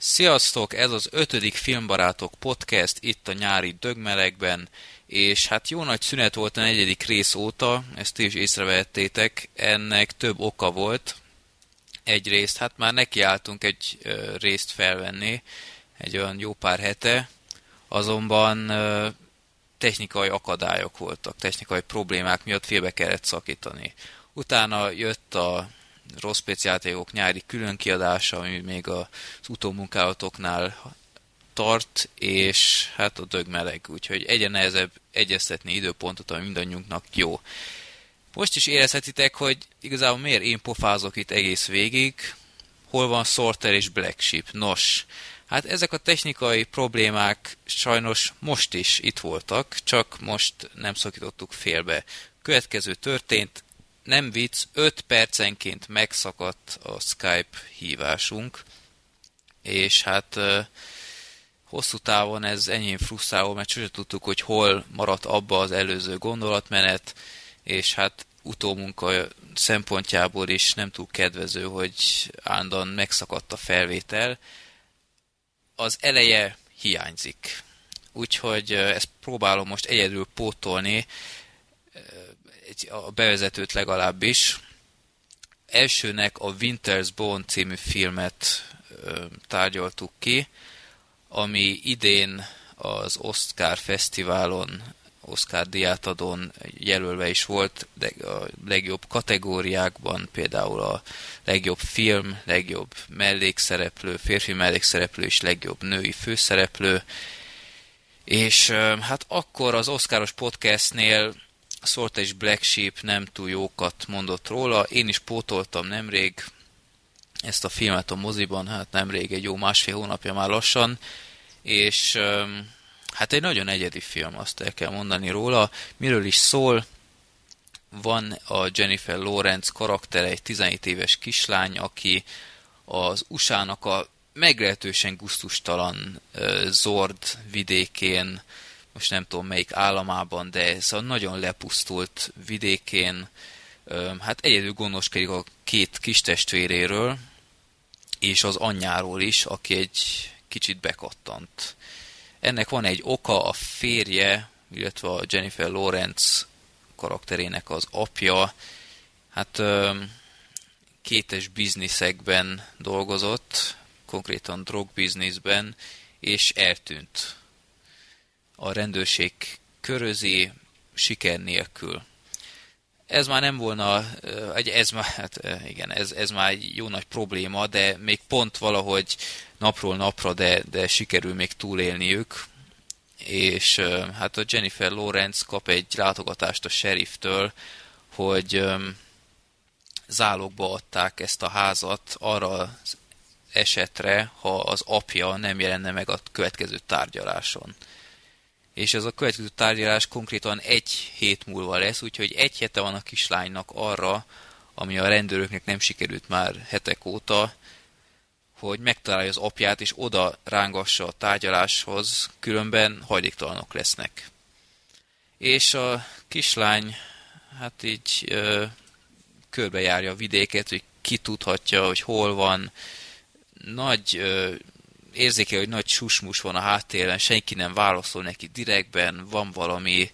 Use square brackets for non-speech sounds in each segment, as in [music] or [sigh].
Sziasztok! Ez az ötödik Filmbarátok podcast itt a nyári dögmelegben, és hát jó nagy szünet volt a negyedik rész óta, ezt ti is észrevehettétek, ennek több oka volt. Egyrészt, hát már nekiálltunk egy részt felvenni, egy olyan jó pár hete, azonban technikai akadályok voltak, technikai problémák miatt félbe kellett szakítani. Utána jött a rossz játékok nyári különkiadása, ami még az utómunkálatoknál tart, és hát a dög meleg, úgyhogy egyre nehezebb egyeztetni időpontot, ami mindannyiunknak jó. Most is érezhetitek, hogy igazából miért én pofázok itt egész végig, hol van Sorter és Black Sheep. Nos, hát ezek a technikai problémák sajnos most is itt voltak, csak most nem szakítottuk félbe. Következő történt, nem vicc, 5 percenként megszakadt a Skype hívásunk, és hát hosszú távon ez enyém frusztráló, mert sosem tudtuk, hogy hol maradt abba az előző gondolatmenet, és hát utómunka szempontjából is nem túl kedvező, hogy állandóan megszakadt a felvétel. Az eleje hiányzik. Úgyhogy ezt próbálom most egyedül pótolni, egy, a bevezetőt legalábbis. Elsőnek a Winter's Bone című filmet ö, tárgyaltuk ki, ami idén az Oscar Fesztiválon, Oscar diátadón jelölve is volt, de a legjobb kategóriákban, például a legjobb film, legjobb mellékszereplő, férfi mellékszereplő és legjobb női főszereplő. És hát akkor az Oscaros podcastnél Sorta és Black Sheep nem túl jókat mondott róla. Én is pótoltam nemrég ezt a filmet a moziban, hát nemrég, egy jó másfél hónapja már lassan, és hát egy nagyon egyedi film, azt el kell mondani róla. Miről is szól? Van a Jennifer Lawrence karaktere, egy 17 éves kislány, aki az USA-nak a meglehetősen guztustalan Zord vidékén most nem tudom melyik államában, de a nagyon lepusztult vidékén, hát egyedül gondoskodik a két kis testvéréről, és az anyjáról is, aki egy kicsit bekattant. Ennek van egy oka, a férje, illetve a Jennifer Lawrence karakterének az apja, hát kétes bizniszekben dolgozott, konkrétan drogbizniszben, és eltűnt a rendőrség körözi siker nélkül. Ez már nem volna, ez már, hát igen, ez, ez már egy jó nagy probléma, de még pont valahogy napról napra, de, de sikerül még túlélniük. És hát a Jennifer Lawrence kap egy látogatást a sheriftől, hogy zálogba adták ezt a házat arra az esetre, ha az apja nem jelenne meg a következő tárgyaláson és ez a következő tárgyalás konkrétan egy hét múlva lesz, úgyhogy egy hete van a kislánynak arra, ami a rendőröknek nem sikerült már hetek óta, hogy megtalálja az apját, és oda rángassa a tárgyaláshoz, különben hajléktalanok lesznek. És a kislány, hát így ö, körbejárja a vidéket, hogy ki tudhatja, hogy hol van, nagy ö, érzékel, hogy nagy susmus van a háttérben, senki nem válaszol neki direktben, van valami,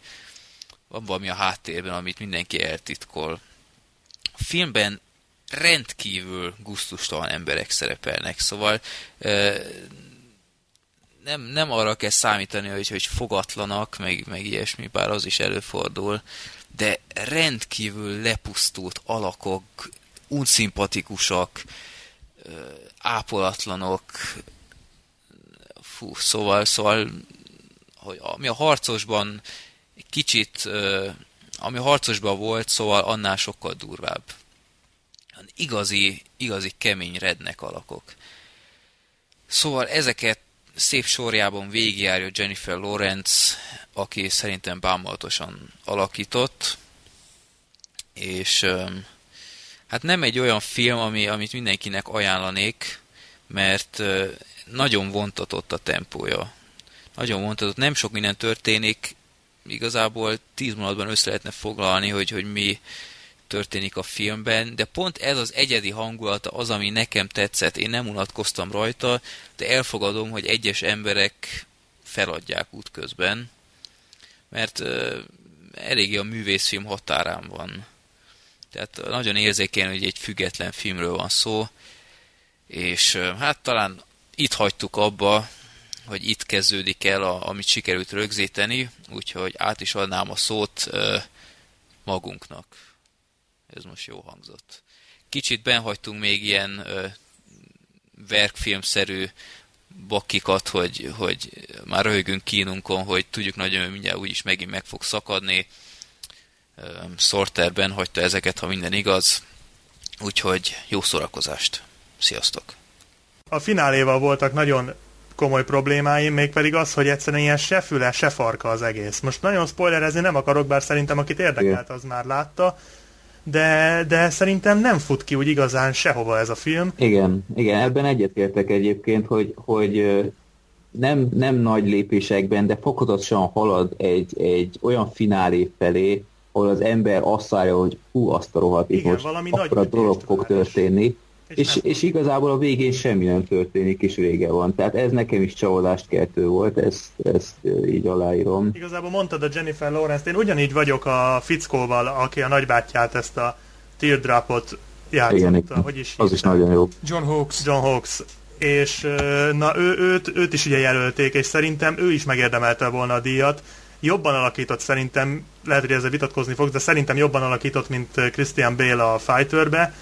van valami a háttérben, amit mindenki eltitkol. A filmben rendkívül guztustalan emberek szerepelnek, szóval nem, nem arra kell számítani, hogy, hogy fogatlanak, meg, meg ilyesmi, bár az is előfordul, de rendkívül lepusztult alakok, unszimpatikusak, ápolatlanok, fú, szóval, szóval hogy ami a harcosban kicsit, ami a harcosban volt, szóval annál sokkal durvább. Igazi, igazi kemény rednek alakok. Szóval ezeket szép sorjában végigjárja Jennifer Lawrence, aki szerintem bámulatosan alakított, és hát nem egy olyan film, ami, amit mindenkinek ajánlanék, mert nagyon vontatott a tempója. Nagyon vontatott, nem sok minden történik, igazából tíz mondatban össze lehetne foglalni, hogy, hogy mi történik a filmben, de pont ez az egyedi hangulata az, ami nekem tetszett. Én nem unatkoztam rajta, de elfogadom, hogy egyes emberek feladják útközben, mert uh, eléggé a művészfilm határán van. Tehát nagyon érzékeny, hogy egy független filmről van szó, és hát talán itt hagytuk abba, hogy itt kezdődik el, a, amit sikerült rögzíteni, úgyhogy át is adnám a szót magunknak. Ez most jó hangzott. Kicsit benhagytunk még ilyen verkfilmszerű bakikat, hogy, hogy már röhögünk kínunkon, hogy tudjuk nagyon, hogy mindjárt úgyis megint meg fog szakadni. Sorterben hagyta ezeket, ha minden igaz. Úgyhogy jó szórakozást. Sziasztok! A fináléval voltak nagyon komoly problémáim, mégpedig az, hogy egyszerűen ilyen se füle, se farka az egész. Most nagyon spoilerezni nem akarok, bár szerintem akit érdekelt, az már látta de, de szerintem nem fut ki úgy igazán sehova ez a film. Igen, igen, ebben egyetértek egyébként, hogy, hogy nem, nem nagy lépésekben, de fokozatosan halad egy, egy olyan finálé felé, ahol az ember azt várja, hogy hú, azt a rohadt, itt most akkor a dolog fog történni. És, és, és igazából a végén semmi nem történik, és vége van. Tehát ez nekem is csalódást keltő volt, ezt, ezt így aláírom. Igazából mondtad a Jennifer Lawrence-t, én ugyanígy vagyok a fickóval, aki a nagybátyját ezt a teardropot játszotta. Igen, igen. Hogy is az is nagyon jó. John Hawkes. John Hawkes. És na ő, őt, őt is ugye jelölték, és szerintem ő is megérdemelte volna a díjat. Jobban alakított szerintem, lehet, hogy ezzel vitatkozni fog, de szerintem jobban alakított, mint Christian Bale a Fighterbe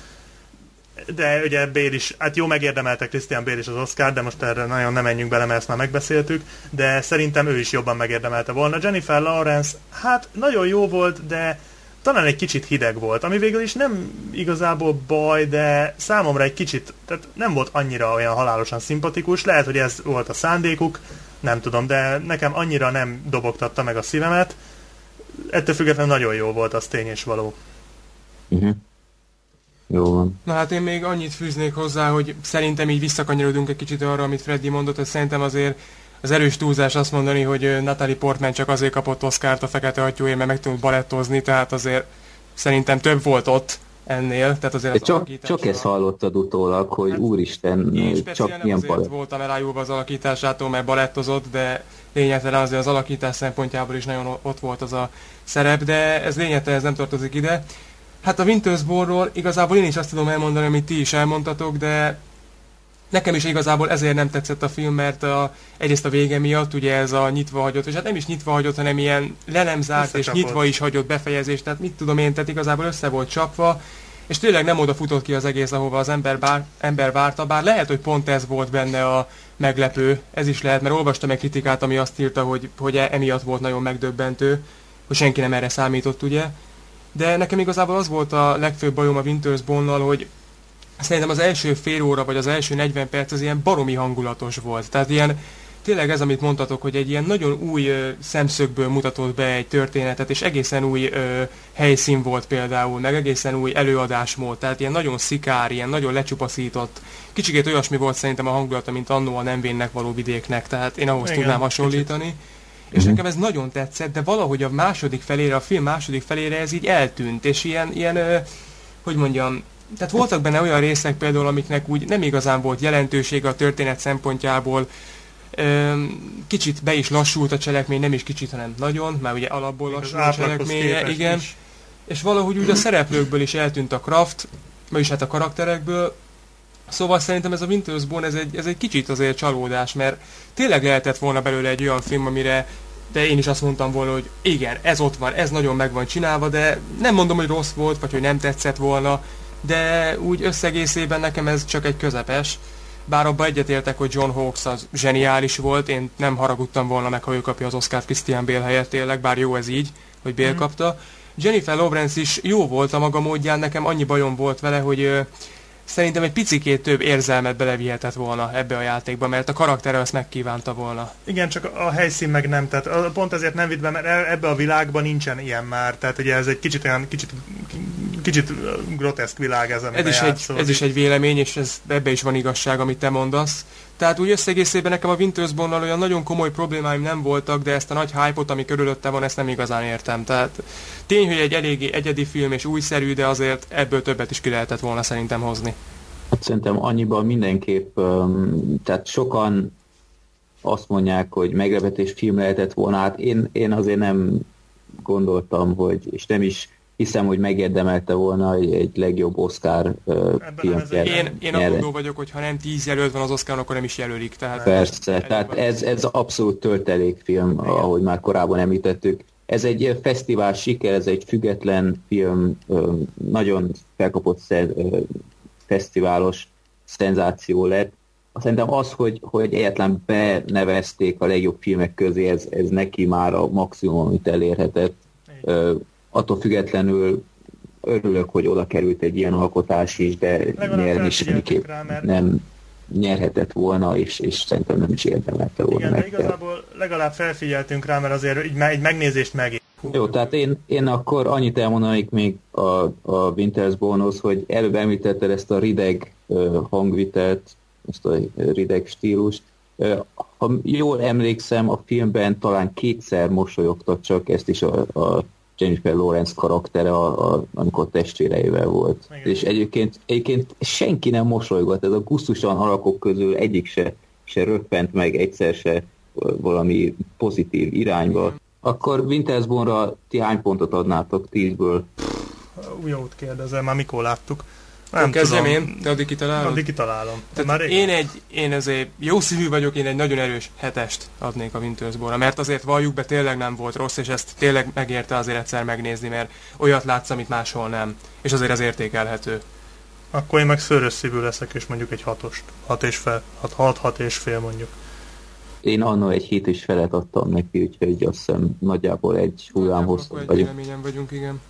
de ugye Bale is, hát jó megérdemelte Christian Bale is az Oscar, de most erre nagyon nem menjünk bele, mert ezt már megbeszéltük, de szerintem ő is jobban megérdemelte volna. Jennifer Lawrence, hát nagyon jó volt, de talán egy kicsit hideg volt, ami végül is nem igazából baj, de számomra egy kicsit, tehát nem volt annyira olyan halálosan szimpatikus, lehet, hogy ez volt a szándékuk, nem tudom, de nekem annyira nem dobogtatta meg a szívemet, ettől függetlenül nagyon jó volt, az tény és való. Uh-huh. Jó van. Na hát én még annyit fűznék hozzá, hogy szerintem így visszakanyarodunk egy kicsit arra, amit Freddy mondott, hogy szerintem azért az erős túlzás azt mondani, hogy Natalie Portman csak azért kapott Oscárt a Fekete Hattyúért, mert meg tudott balettozni, tehát azért szerintem több volt ott ennél, tehát azért az csak, csak ezt hallottad utólag, hogy hát, úristen, csak milyen balett. voltam elájulva az alakításától, mert balettozott, de lényegtelen azért az alakítás szempontjából is nagyon ott volt az a szerep, de ez lényegtelen, ez nem tartozik ide. Hát a Wintersbornról igazából én is azt tudom elmondani, amit ti is elmondtatok, de nekem is igazából ezért nem tetszett a film, mert a, egyrészt a vége miatt ugye ez a nyitva hagyott, és hát nem is nyitva hagyott, hanem ilyen le nem zárt és nyitva is hagyott befejezést, tehát mit tudom én, tehát igazából össze volt csapva, és tényleg nem oda futott ki az egész, ahova az ember, bár, ember várta, bár lehet, hogy pont ez volt benne a meglepő, ez is lehet, mert olvastam egy kritikát, ami azt írta, hogy, hogy emiatt volt nagyon megdöbbentő, hogy senki nem erre számított, ugye, de nekem igazából az volt a legfőbb bajom a Winters Bonnal, hogy szerintem az első fél óra, vagy az első 40 perc az ilyen baromi hangulatos volt. Tehát ilyen, tényleg ez, amit mondtatok, hogy egy ilyen nagyon új ö, szemszögből mutatott be egy történetet, és egészen új ö, helyszín volt például, meg egészen új előadásmód, tehát ilyen nagyon szikár, ilyen nagyon lecsupaszított. Kicsikét olyasmi volt szerintem a hangulata, mint annó a nem való vidéknek, tehát én ahhoz Igen, tudnám hasonlítani. Kicsit. És uh-huh. nekem ez nagyon tetszett, de valahogy a második felére, a film második felére ez így eltűnt, és ilyen, ilyen ö, hogy mondjam, tehát voltak benne olyan részek például, amiknek úgy nem igazán volt jelentősége a történet szempontjából, kicsit be is lassult a cselekmény, nem is kicsit, hanem nagyon, mert ugye alapból lassult a cselekménye, igen. Is. És valahogy úgy a szereplőkből is eltűnt a Kraft, vagyis hát a karakterekből, Szóval szerintem ez a Winter's Bone, ez egy, ez egy kicsit azért csalódás, mert tényleg lehetett volna belőle egy olyan film, amire de én is azt mondtam volna, hogy igen, ez ott van, ez nagyon meg van csinálva, de nem mondom, hogy rossz volt, vagy hogy nem tetszett volna, de úgy összegészében nekem ez csak egy közepes. Bár abban egyetértek, hogy John Hawkes az zseniális volt, én nem haragudtam volna meg, ha ő kapja az Oscar Christian Bale helyett tényleg, bár jó ez így, hogy Bale mm. kapta. Jennifer Lawrence is jó volt a maga módján, nekem annyi bajom volt vele, hogy szerintem egy picikét több érzelmet belevihetett volna ebbe a játékba, mert a karaktere azt megkívánta volna. Igen, csak a helyszín meg nem, tehát pont ezért nem vitt be, mert e- ebbe a világban nincsen ilyen már, tehát ugye ez egy kicsit olyan, kicsit kicsit groteszk világ ez, ez is, egy, ez is egy vélemény, és ez, ebbe is van igazság, amit te mondasz. Tehát úgy összegészében nekem a Winters Bonnal olyan nagyon komoly problémáim nem voltak, de ezt a nagy hype-ot, ami körülötte van, ezt nem igazán értem. Tehát tény, hogy egy eléggé egyedi film és újszerű, de azért ebből többet is ki lehetett volna szerintem hozni. Szerintem annyiban mindenképp, tehát sokan azt mondják, hogy meglepetés film lehetett volna, hát én, én azért nem gondoltam, hogy, és nem is hiszem, hogy megérdemelte volna egy, egy legjobb Oscar uh, film. Én, én aggódó vagyok, hogy ha nem tíz jelölt van az Oscar, akkor nem is jelölik. Tehát Persze, tehát ez, ez abszolút töltelékfilm, Igen. ahogy már korábban említettük. Ez egy fesztivál siker, ez egy független film, nagyon felkapott fesztiválos szenzáció lett. Szerintem az, hogy, hogy egyetlen benevezték a legjobb filmek közé, ez, ez neki már a maximum, amit elérhetett. Uh, attól függetlenül örülök, hogy oda került egy ilyen alkotás is, de nyerni semmiképp nem nyerhetett volna, és, és szerintem nem is érdemelte volna. Igen, de igazából legalább felfigyeltünk rá, mert azért egy, egy megnézést meg. Jó, tehát én, én akkor annyit elmondanék még a, a Winters Bonus, hogy előbb említetted ezt a rideg uh, hangvitelt, ezt a rideg stílust. Uh, ha jól emlékszem, a filmben talán kétszer mosolyogtak csak, ezt is a, a Jennifer Lawrence karaktere, a, a, amikor testvéreivel volt. Igen. És egyébként, egyébként senki nem mosolygott, ez a gusztusan alakok közül egyik se, se röppent meg egyszer se valami pozitív irányba. Akkor Wintersbornra ti hány pontot adnátok tízből? Jót kérdezem, már mikor láttuk. Nem kezdjem én, de addig kitalálom. Addig kitalálom. Tehát én egy, én ezért jó szívű vagyok, én egy nagyon erős hetest adnék a Wintersbora, mert azért valljuk be, tényleg nem volt rossz, és ezt tényleg megérte azért egyszer megnézni, mert olyat látsz, amit máshol nem. És azért az értékelhető. Akkor én meg szörös szívű leszek, és mondjuk egy hatost. Hat és fel, hat, hat, hat és fél mondjuk. Én annó egy hét is felet adtam neki, úgyhogy azt hiszem nagyjából egy hullám hosszú vagyunk. vagyunk, igen.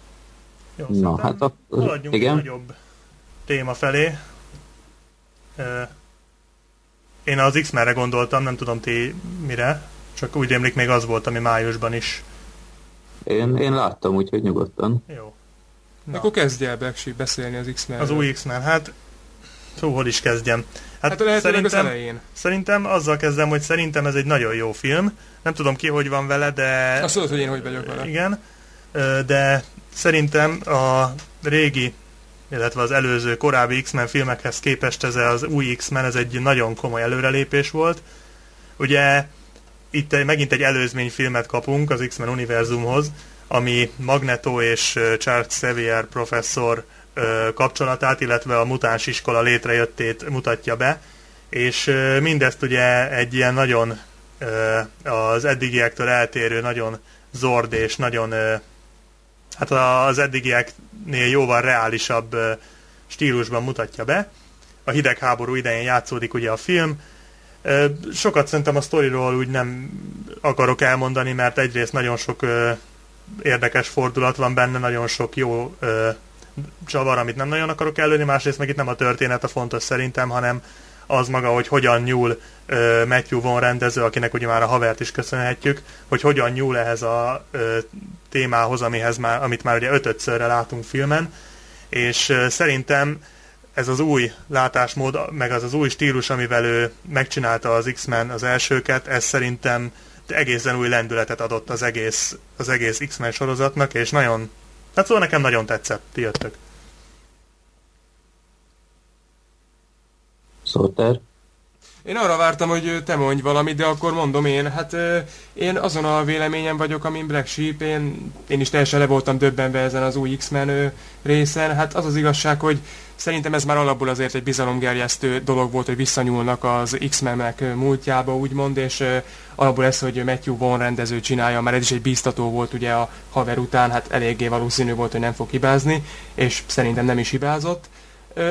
Jó, Na, hát a, igen. nagyobb téma felé. Én az X-Menre gondoltam, nem tudom ti mire, csak úgy emlék még az volt, ami májusban is. Én, én láttam, úgyhogy nyugodtan. Jó. Na. Akkor kezdj el Beksi beszélni az x men Az új X-Men, hát hol hol is kezdjem. Hát, hát lehet, szerintem, az elején. Szerintem azzal kezdem, hogy szerintem ez egy nagyon jó film. Nem tudom ki, hogy van vele, de... Azt tudod, hogy én hogy vagyok vele. Igen, de szerintem a régi illetve az előző korábbi X-Men filmekhez képest ez az új X-Men, ez egy nagyon komoly előrelépés volt. Ugye itt megint egy előzményfilmet kapunk az X-Men univerzumhoz, ami Magneto és Charles Xavier professzor kapcsolatát, illetve a mutáns iskola létrejöttét mutatja be, és mindezt ugye egy ilyen nagyon az eddigiektől eltérő, nagyon zord és nagyon hát az eddigieknél jóval reálisabb stílusban mutatja be. A hidegháború idején játszódik ugye a film. Sokat szerintem a sztoriról úgy nem akarok elmondani, mert egyrészt nagyon sok érdekes fordulat van benne, nagyon sok jó csavar, amit nem nagyon akarok előni, másrészt meg itt nem a történet a fontos szerintem, hanem az maga, hogy hogyan nyúl uh, Matthew von rendező, akinek ugye már a havert is köszönhetjük, hogy hogyan nyúl ehhez a uh, témához, amihez már, amit már ugye ötödszörre látunk filmen, és uh, szerintem ez az új látásmód, meg az az új stílus, amivel ő megcsinálta az X-Men az elsőket, ez szerintem egészen új lendületet adott az egész, az egész X-Men sorozatnak, és nagyon, hát szóval nekem nagyon tetszett, ti jöttök. Szoltár? Én arra vártam, hogy te mondj valamit, de akkor mondom én. Hát én azon a véleményem vagyok, amin Black Sheep, én, én is teljesen le voltam döbbenve ezen az új X-Men részen. Hát az az igazság, hogy szerintem ez már alapból azért egy bizalomgerjesztő dolog volt, hogy visszanyúlnak az X-menek múltjába, úgymond, és alapból ez, hogy Matthew Vaughn rendező csinálja, mert ez is egy biztató volt ugye a haver után, hát eléggé valószínű volt, hogy nem fog hibázni, és szerintem nem is hibázott.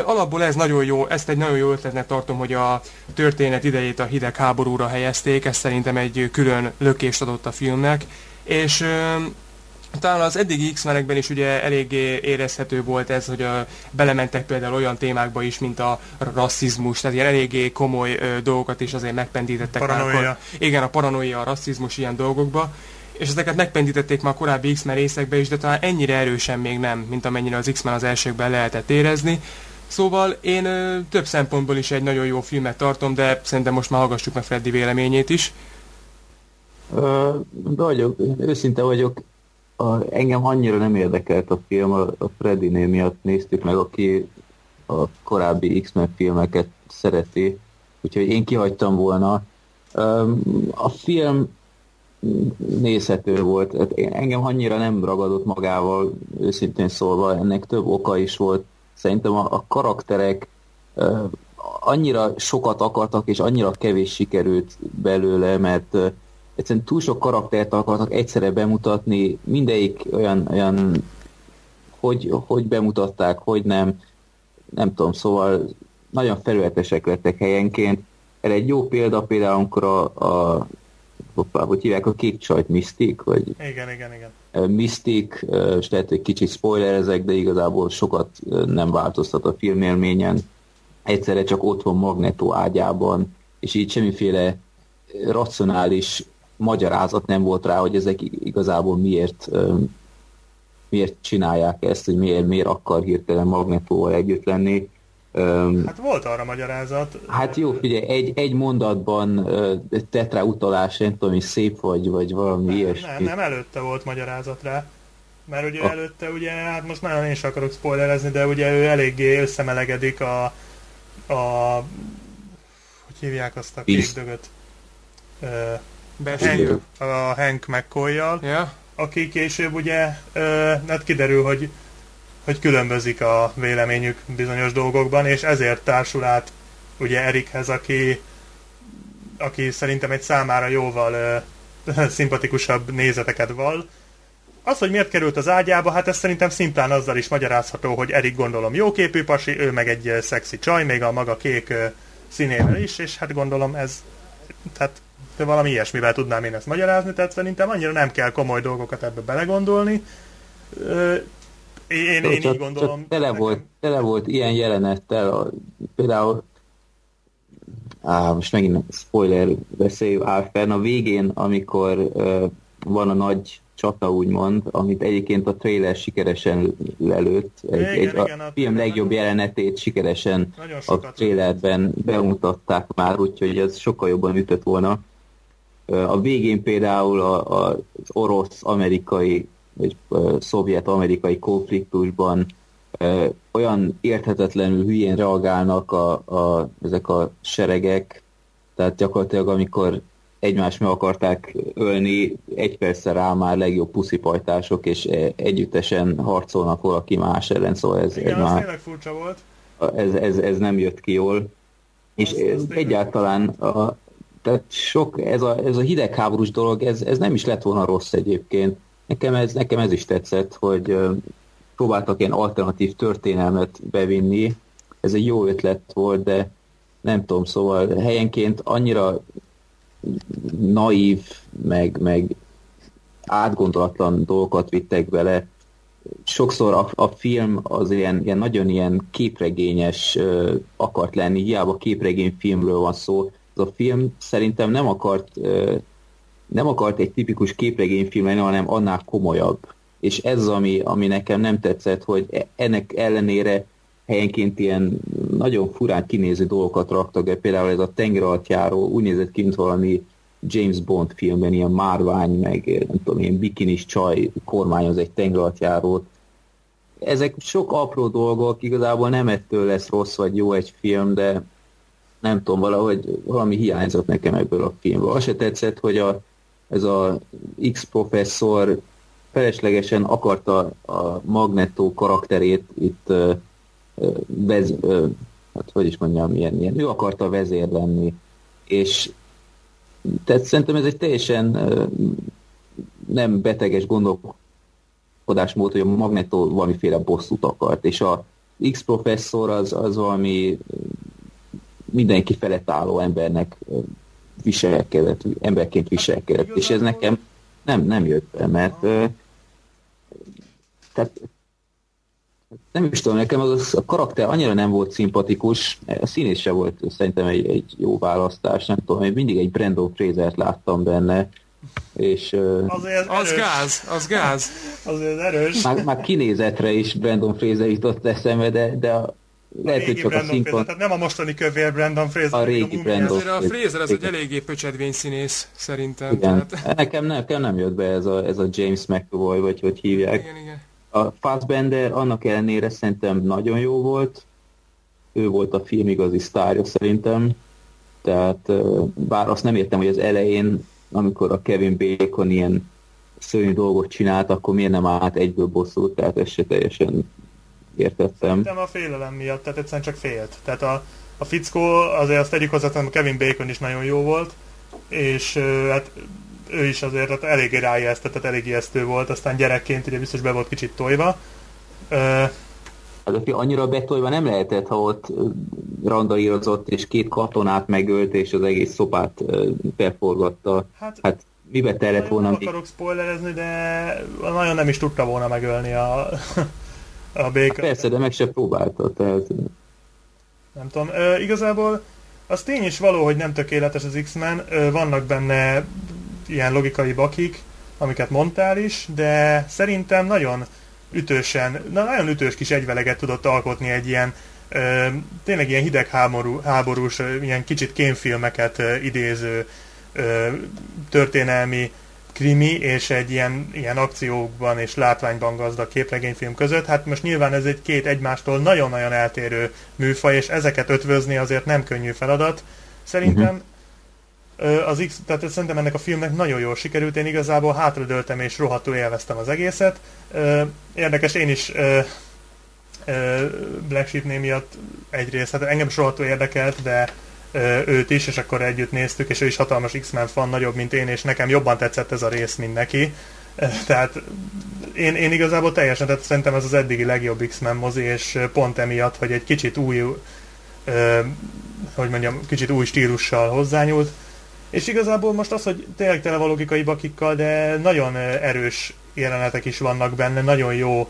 Alapból ez nagyon jó, ezt egy nagyon jó ötletnek tartom, hogy a történet idejét a hidegháborúra helyezték, ez szerintem egy külön lökést adott a filmnek, és talán az eddigi X-menekben is ugye eléggé érezhető volt ez, hogy a, belementek például olyan témákba is, mint a rasszizmus, tehát ilyen eléggé komoly ö, dolgokat is azért megpendítettek. Paranoia. Már, igen, a paranoia, a rasszizmus ilyen dolgokba, és ezeket megpendítették már a korábbi X-Men részekbe is, de talán ennyire erősen még nem, mint amennyire az X-Men az elsőkben lehetett érezni. Szóval én ö, több szempontból is egy nagyon jó filmet tartom, de szerintem most már hallgassuk meg Freddy véleményét is. Ö, vagyok, őszinte vagyok, a, engem annyira nem érdekelt a film, a, a Freddy-nél miatt néztük meg, aki a korábbi X-Men filmeket szereti, úgyhogy én kihagytam volna. A film nézhető volt. Hát engem annyira nem ragadott magával, őszintén szólva, ennek több oka is volt. Szerintem a, a karakterek annyira sokat akartak, és annyira kevés sikerült belőle, mert egyszerűen túl sok karaktert akartak egyszerre bemutatni, mindegyik olyan, olyan hogy, hogy bemutatták, hogy nem, nem tudom, szóval nagyon felületesek lettek helyenként. Erre egy jó példa például, amikor a, a hoppá, hogy hívják a kék csajt, Mystic? Vagy, igen, igen, igen. Mystic, és lehet, hogy kicsit spoilerezek, de igazából sokat nem változtat a filmélményen. Egyszerre csak ott van Magneto ágyában, és így semmiféle racionális magyarázat nem volt rá, hogy ezek igazából miért miért csinálják ezt, hogy miért, miért akar hirtelen Magnetóval együtt lenni. Hát volt arra magyarázat. Hát jó, figyelj, egy, egy mondatban tett rá utalás, nem tudom, hogy szép vagy, vagy valami nem, ilyesmi. Nem, nem, előtte volt magyarázat rá. Mert ugye a... előtte, ugye, hát most nagyon én is akarok spoilerezni, de ugye ő eléggé összemelegedik a, a hogy hívják azt a kék dögöt? Hank, a Hank mccoy yeah. aki később ugye, uh, hát kiderül, hogy hogy különbözik a véleményük bizonyos dolgokban, és ezért társul át ugye Erikhez, aki, aki szerintem egy számára jóval ö, [laughs] szimpatikusabb nézeteket val. Az, hogy miért került az ágyába, hát ez szerintem szimplán azzal is magyarázható, hogy Erik gondolom jóképű pasi, ő meg egy szexi csaj, még a maga kék színével is, és hát gondolom ez, tehát de valami ilyesmivel tudnám én ezt magyarázni, tehát szerintem annyira nem kell komoly dolgokat ebbe belegondolni. Én, én csak, így gondolom. Csak tele, volt, tele volt ilyen jelenettel, a, például á, most megint spoiler beszél áll fenn, a végén, amikor uh, van a nagy csata, úgymond, amit egyébként a trailer sikeresen lelőtt. Egy, igen, egy, igen, a, a film legjobb jelenetét sikeresen a trailerben bemutatták már, úgyhogy ez sokkal jobban ütött volna. A végén például a, a, az orosz-amerikai vagy szovjet-amerikai konfliktusban olyan érthetetlenül hülyén reagálnak a, a, ezek a seregek, tehát gyakorlatilag amikor egymás meg akarták ölni, egy percre rá már legjobb puszipajtások, és együttesen harcolnak valaki más ellen, szóval ez, Igen, ez már... furcsa volt. Ez, ez, ez nem jött ki jól. És ez, egyáltalán a, tehát sok, ez a, ez a hidegháborús dolog, ez, ez nem is lett volna rossz egyébként. Nekem ez, nekem ez is tetszett, hogy próbáltak ilyen alternatív történelmet bevinni. Ez egy jó ötlet volt, de nem tudom, szóval helyenként annyira naív, meg, meg átgondolatlan dolgokat vittek bele. Sokszor a, a film az ilyen, ilyen nagyon ilyen képregényes uh, akart lenni, hiába képregényfilmről van szó. Ez a film szerintem nem akart uh, nem akart egy tipikus képregényfilm lenni, hanem annál komolyabb. És ez ami, ami nekem nem tetszett, hogy e, ennek ellenére helyenként ilyen nagyon furán kinéző dolgokat raktak be, például ez a tengeralattjáró úgy nézett ki, valami James Bond filmben, ilyen márvány, meg nem tudom, ilyen bikinis csaj kormányoz egy tengeralattjárót. Ezek sok apró dolgok, igazából nem ettől lesz rossz vagy jó egy film, de nem tudom, valahogy valami hiányzott nekem ebből a filmből. Azt se tetszett, hogy a ez a X professzor feleslegesen akarta a Magneto karakterét itt vez, hát hogy is mondjam, milyen, milyen, ő akarta vezér lenni, és tehát szerintem ez egy teljesen nem beteges gondolkodásmód, hogy a Magneto valamiféle bosszút akart, és a X professzor az, az valami mindenki felett álló embernek viselkedett, emberként viselkedett, és ez nekem nem, nem jött be, mert tehát nem is tudom, nekem az a karakter annyira nem volt szimpatikus, a színész se volt szerintem egy, egy jó választás, nem tudom, én mindig egy Brandon Fraser-t láttam benne, És Azért Az erős. gáz, az gáz. Azért erős. már, már kinézetre is Brandon Fraser jutott eszembe, de, de a, lehet, hogy csak a Brandon szinkron... Fraser, tehát nem a mostani kövér Brandon Fraser. A régi Mumia. Brandon. Azért a Fraser az egy eléggé pöcsedvény színész, szerintem. Igen, Tehát, nekem, nekem nem jött be ez a, ez a James McAvoy, vagy hogy hívják. igen, igen. A Fassbender annak ellenére szerintem nagyon jó volt. Ő volt a film igazi sztárja szerintem. Tehát bár azt nem értem, hogy az elején, amikor a Kevin Bacon ilyen szörnyű dolgot csinált, akkor miért nem állt egyből bosszút, tehát ezt se teljesen értettem. Nem a félelem miatt, tehát egyszerűen csak félt. Tehát a, a fickó, azért azt tegyük hozzá, hogy Kevin Bacon is nagyon jó volt, és hát ő is azért hát eléggé ráijesztett, tehát elég ijesztő volt, aztán gyerekként ugye biztos be volt kicsit tojva. Ö, Hát aki annyira betolva nem lehetett, ha ott randalírozott, és két katonát megölt, és az egész szopát beforgatta. hát Hát mibe nagyon volna nem akarok spoilerezni, de nagyon nem is tudta volna megölni a, a Bacon. Persze, de meg se próbálta, tehát Nem tudom. Ö, igazából az tény is való, hogy nem tökéletes az X-Men. Vannak benne ilyen logikai bakik, amiket mondtál is, de szerintem nagyon ütősen, na, nagyon ütős kis egyveleget tudott alkotni egy ilyen ö, tényleg ilyen hidegháború, háborús, ilyen kicsit kémfilmeket ö, idéző ö, történelmi krimi és egy ilyen, ilyen akciókban és látványban gazdag képregényfilm között. Hát most nyilván ez egy két egymástól nagyon-nagyon eltérő műfaj, és ezeket ötvözni azért nem könnyű feladat. Szerintem ö, az X, tehát szerintem ennek a filmnek nagyon jól sikerült, én igazából hátradőltem és rohadtul élveztem az egészet. Érdekes, én is Black Sheep miatt egyrészt, hát engem is rohadtul érdekelt, de őt is, és akkor együtt néztük, és ő is hatalmas X-Men fan, nagyobb, mint én, és nekem jobban tetszett ez a rész, mint neki. Tehát én, én igazából teljesen, tehát szerintem ez az eddigi legjobb X-Men mozi, és pont emiatt, hogy egy kicsit új, hogy mondjam, kicsit új stílussal hozzányúlt. És igazából most az, hogy tényleg tele van logikai bakikkal, de nagyon erős jelenetek is vannak benne, nagyon jó,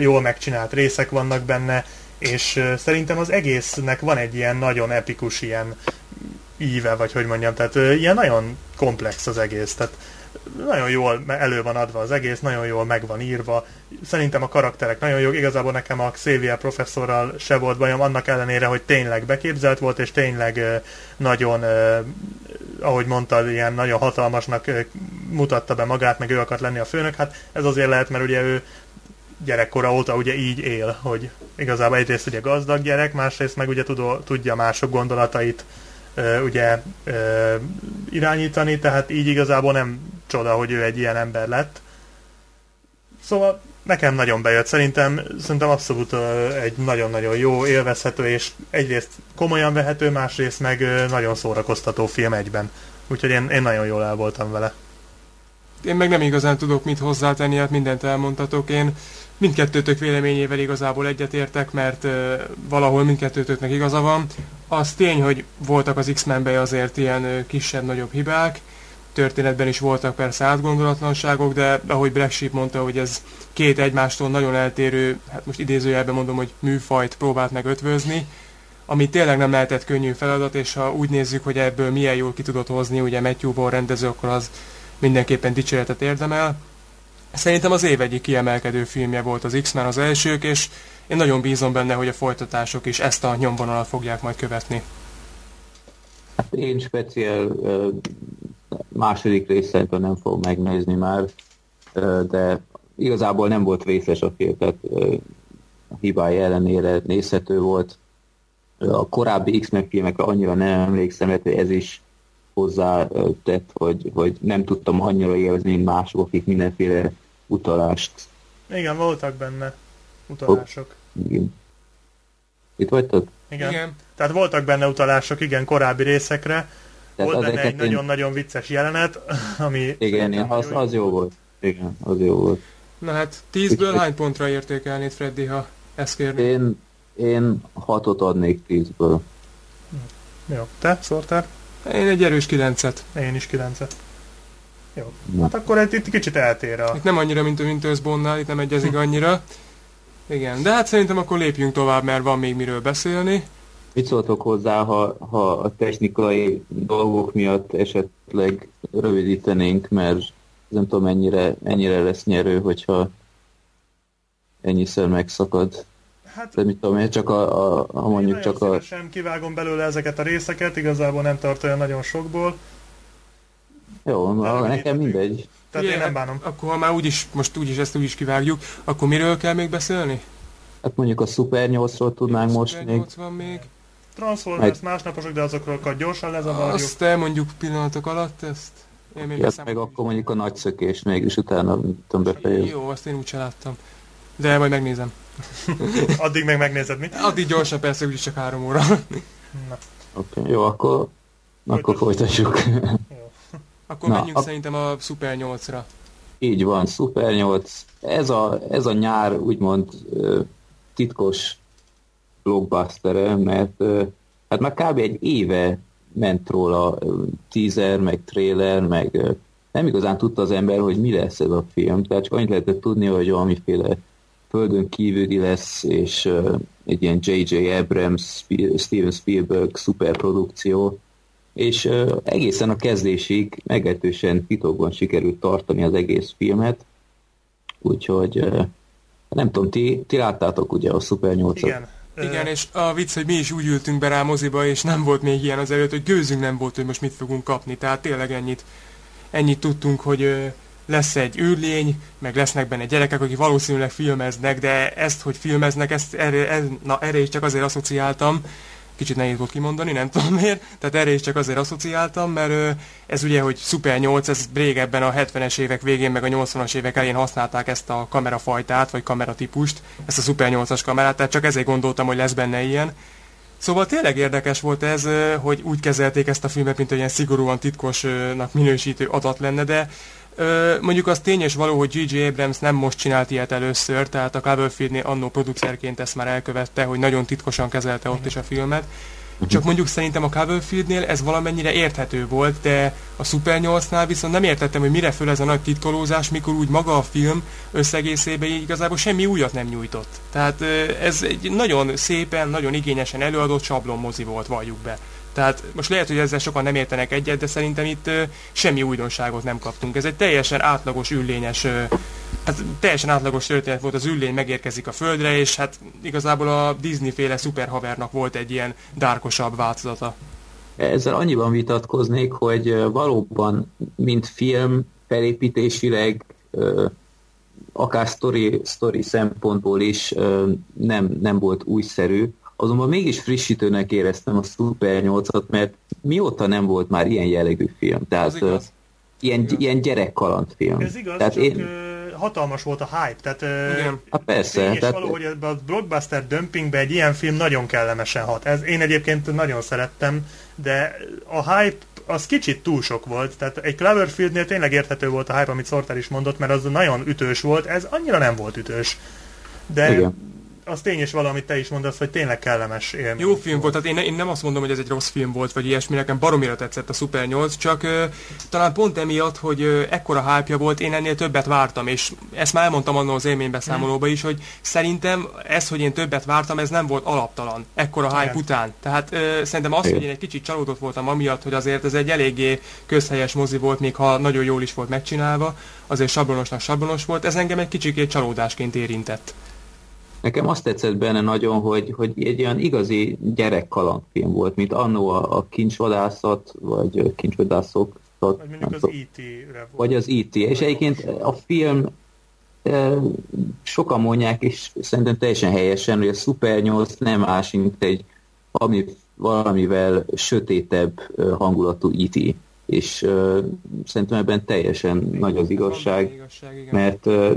jól megcsinált részek vannak benne, és szerintem az egésznek van egy ilyen nagyon epikus ilyen íve, vagy hogy mondjam, tehát ilyen nagyon komplex az egész, tehát nagyon jól elő van adva az egész, nagyon jól meg van írva. Szerintem a karakterek nagyon jók. Igazából nekem a Xavier professzorral se volt bajom, annak ellenére, hogy tényleg beképzelt volt, és tényleg nagyon, ahogy mondtad, ilyen nagyon hatalmasnak mutatta be magát, meg ő akart lenni a főnök. Hát ez azért lehet, mert ugye ő gyerekkora óta ugye így él, hogy igazából egyrészt ugye gazdag gyerek, másrészt meg ugye tudó, tudja mások gondolatait ugye irányítani, tehát így igazából nem csoda, hogy ő egy ilyen ember lett. Szóval nekem nagyon bejött, szerintem, szerintem abszolút egy nagyon-nagyon jó, élvezhető és egyrészt komolyan vehető, másrészt meg nagyon szórakoztató film egyben. Úgyhogy én, én nagyon jól el voltam vele. Én meg nem igazán tudok mit hozzátenni, hát mindent elmondhatok. Én mindkettőtök véleményével igazából egyetértek, mert uh, valahol mindkettőtöknek igaza van. Az tény, hogy voltak az X-Menben azért ilyen kisebb-nagyobb hibák, történetben is voltak persze átgondolatlanságok, de ahogy Black Sheep mondta, hogy ez két egymástól nagyon eltérő, hát most idézőjelben mondom, hogy műfajt próbált meg ötvözni, ami tényleg nem lehetett könnyű feladat, és ha úgy nézzük, hogy ebből milyen jól ki tudott hozni, ugye Matthew Vaughn rendező, akkor az mindenképpen dicséretet érdemel. Szerintem az év egyik kiemelkedő filmje volt az X-Men az elsők, és én nagyon bízom benne, hogy a folytatások is ezt a nyomvonalat fogják majd követni. Én speciál második szerintem nem fog megnézni már, de igazából nem volt vészes a film, tehát a hibája ellenére nézhető volt. A korábbi X-Men filmekre annyira nem emlékszem, mert ez is hozzá tett, hogy, hogy nem tudtam annyira élvezni, mint mások, akik mindenféle utalást. Igen, voltak benne utalások. Igen. Itt vagytok? Igen. Igen. Tehát voltak benne utalások, igen, korábbi részekre. Tehát Volt benne egy ezeket én- nagyon-nagyon vicces jelenet, [laughs] ami... Igen, szerintem az, az jó volt. Igen, az jó volt. Na hát, tízből Úgyhogy- hány pontra értékelnéd, Freddy, ha ezt kérnéd? Én, én hatot adnék tízből. Jó, te szórtál? Én egy erős kilencet. Én is kilencet. Jó. Hát akkor egy itt kicsit eltér a... Itt nem annyira, mint a Winters Bondnál, itt nem egyezik annyira. Igen, de hát szerintem akkor lépjünk tovább, mert van még miről beszélni. Mit szóltok hozzá, ha, ha a technikai dolgok miatt esetleg rövidítenénk, mert nem tudom mennyire, mennyire lesz nyerő, hogyha ennyiszer megszakad. Hát, De mit tudom én, csak a, a, a mondjuk csak a... sem kivágom belőle ezeket a részeket, igazából nem tart olyan nagyon sokból. Jó, De nekem mindegy. Tehát Igen, én nem bánom. Akkor ha már úgyis, most úgyis ezt úgyis kivágjuk, akkor miről kell még beszélni? Hát mondjuk a Super 8-ról tudnánk Igen, most Super még. 8 van még. Transformers meg... másnaposok, de azokról gyorsan lezavarjuk. Azt elmondjuk pillanatok alatt ezt. Én még ja, meg akkor mondjuk a nagy szökés mégis utána tudom befejezni. Jó, azt én úgy láttam. De majd megnézem. [laughs] Addig meg megnézed, mi? Addig gyorsan persze, úgyis csak három óra. Na. Oké, okay, jó, akkor, akkor folytassuk. Jó. Akkor Na, menjünk a... szerintem a Super 8-ra. Így van, Super 8. Ez a, ez a nyár úgymond titkos blockbuster mert hát már kb. egy éve ment róla teaser, meg trailer, meg nem igazán tudta az ember, hogy mi lesz ez a film. Tehát csak annyit lehetett tudni, hogy valamiféle földön kívüli lesz, és egy ilyen J.J. Abrams, Steven Spielberg szuperprodukció, és egészen a kezdésig meglehetősen titokban sikerült tartani az egész filmet, úgyhogy nem tudom, ti, ti láttátok ugye a Super 8 Igen. Igen, és a vicc, hogy mi is úgy ültünk be rá moziba, és nem volt még ilyen az előtt, hogy gőzünk nem volt, hogy most mit fogunk kapni. Tehát tényleg ennyit, ennyit tudtunk, hogy lesz egy űrlény, meg lesznek benne gyerekek, akik valószínűleg filmeznek, de ezt, hogy filmeznek, ezt erre, ez, na, erre is csak azért asszociáltam, kicsit nehéz volt kimondani, nem tudom miért, tehát erre is csak azért asszociáltam, mert ez ugye, hogy Super 8, ez régebben a 70-es évek végén, meg a 80-as évek elején használták ezt a kamerafajtát, vagy kameratípust, ezt a Super 8-as kamerát, tehát csak ezért gondoltam, hogy lesz benne ilyen. Szóval tényleg érdekes volt ez, hogy úgy kezelték ezt a filmet, mint egy ilyen szigorúan titkosnak minősítő adat lenne, de Ö, mondjuk az tény és való, hogy G.J. Abrams nem most csinált ilyet először, tehát a Cloverfield-nél annó producerként ezt már elkövette, hogy nagyon titkosan kezelte ott is a filmet. Csak mondjuk szerintem a Cloverfield-nél ez valamennyire érthető volt, de a Super 8-nál viszont nem értettem, hogy mire föl ez a nagy titkolózás, mikor úgy maga a film összegészében igazából semmi újat nem nyújtott. Tehát ez egy nagyon szépen, nagyon igényesen előadott sablon mozi volt, valljuk be. Tehát most lehet, hogy ezzel sokan nem értenek egyet, de szerintem itt uh, semmi újdonságot nem kaptunk. Ez egy teljesen átlagos üllényes, uh, hát teljesen átlagos történet volt, az üllény megérkezik a földre, és hát igazából a Disney-féle szuperhavernak volt egy ilyen dárkosabb változata. Ezzel annyiban vitatkoznék, hogy valóban, mint film, felépítésileg, akár story, story szempontból is nem, nem volt újszerű, Azonban mégis frissítőnek éreztem a Super 8-at, mert mióta nem volt már ilyen jellegű film. Tehát uh, ilyen, igaz. ilyen gyerekkalandfilm. Ez igaz, tehát csak én... hatalmas volt a hype. Tehát, Igen. Hát persze. És tehát... valahogy ebben a blockbuster dömpingbe egy ilyen film nagyon kellemesen hat. Ez én egyébként nagyon szerettem, de a hype az kicsit túl sok volt. Tehát egy Cloverfieldnél tényleg érthető volt a hype, amit Sorter is mondott, mert az nagyon ütős volt, ez annyira nem volt ütős. De Igen az tény is valamit te is mondasz, hogy tényleg kellemes élmény. Jó film volt, tehát én, én nem azt mondom, hogy ez egy rossz film volt, vagy ilyesmi, nekem baromira tetszett a Super 8, csak uh, talán pont emiatt, hogy uh, ekkora hype volt, én ennél többet vártam, és ezt már elmondtam annól az élménybeszámolóba is, hogy szerintem ez, hogy én többet vártam, ez nem volt alaptalan, ekkora hype Igen. után. Tehát uh, szerintem az, hogy én egy kicsit csalódott voltam amiatt, hogy azért ez egy eléggé közhelyes mozi volt, még ha nagyon jól is volt megcsinálva, azért sablonosnak sablonos volt, ez engem egy kicsikét csalódásként érintett. Nekem azt tetszett benne nagyon, hogy, hogy egy olyan igazi gyerekkalandfilm volt, mint annó a, a kincsvadászat, vagy kincsvadászok. Vagy mondjuk az E.T. Vagy az E.T. És egyébként a film e, sokan mondják, és szerintem teljesen helyesen, hogy a Super 8 nem más, mint egy ami, valamivel sötétebb hangulatú E.T és uh, szerintem ebben teljesen igen, nagy az igazság, igazság mert uh,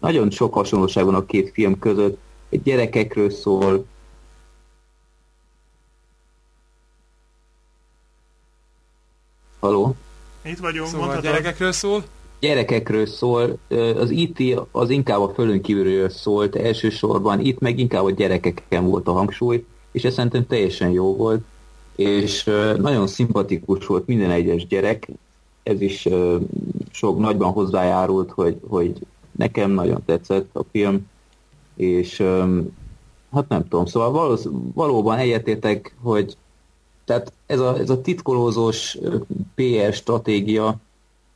nagyon sok hasonlóság van a két film között. Egy gyerekekről szól, Haló? Itt vagyunk, szóval mondhatod. gyerekekről szól? Gyerekekről szól, az IT az inkább a fölön kívülről szólt elsősorban, itt meg inkább a gyerekeken volt a hangsúly, és ez szerintem teljesen jó volt és nagyon szimpatikus volt minden egyes gyerek, ez is sok nagyban hozzájárult, hogy, hogy nekem nagyon tetszett a film, és hát nem tudom, szóval valósz, valóban egyetértek, hogy tehát ez a, ez a titkolózós PR stratégia,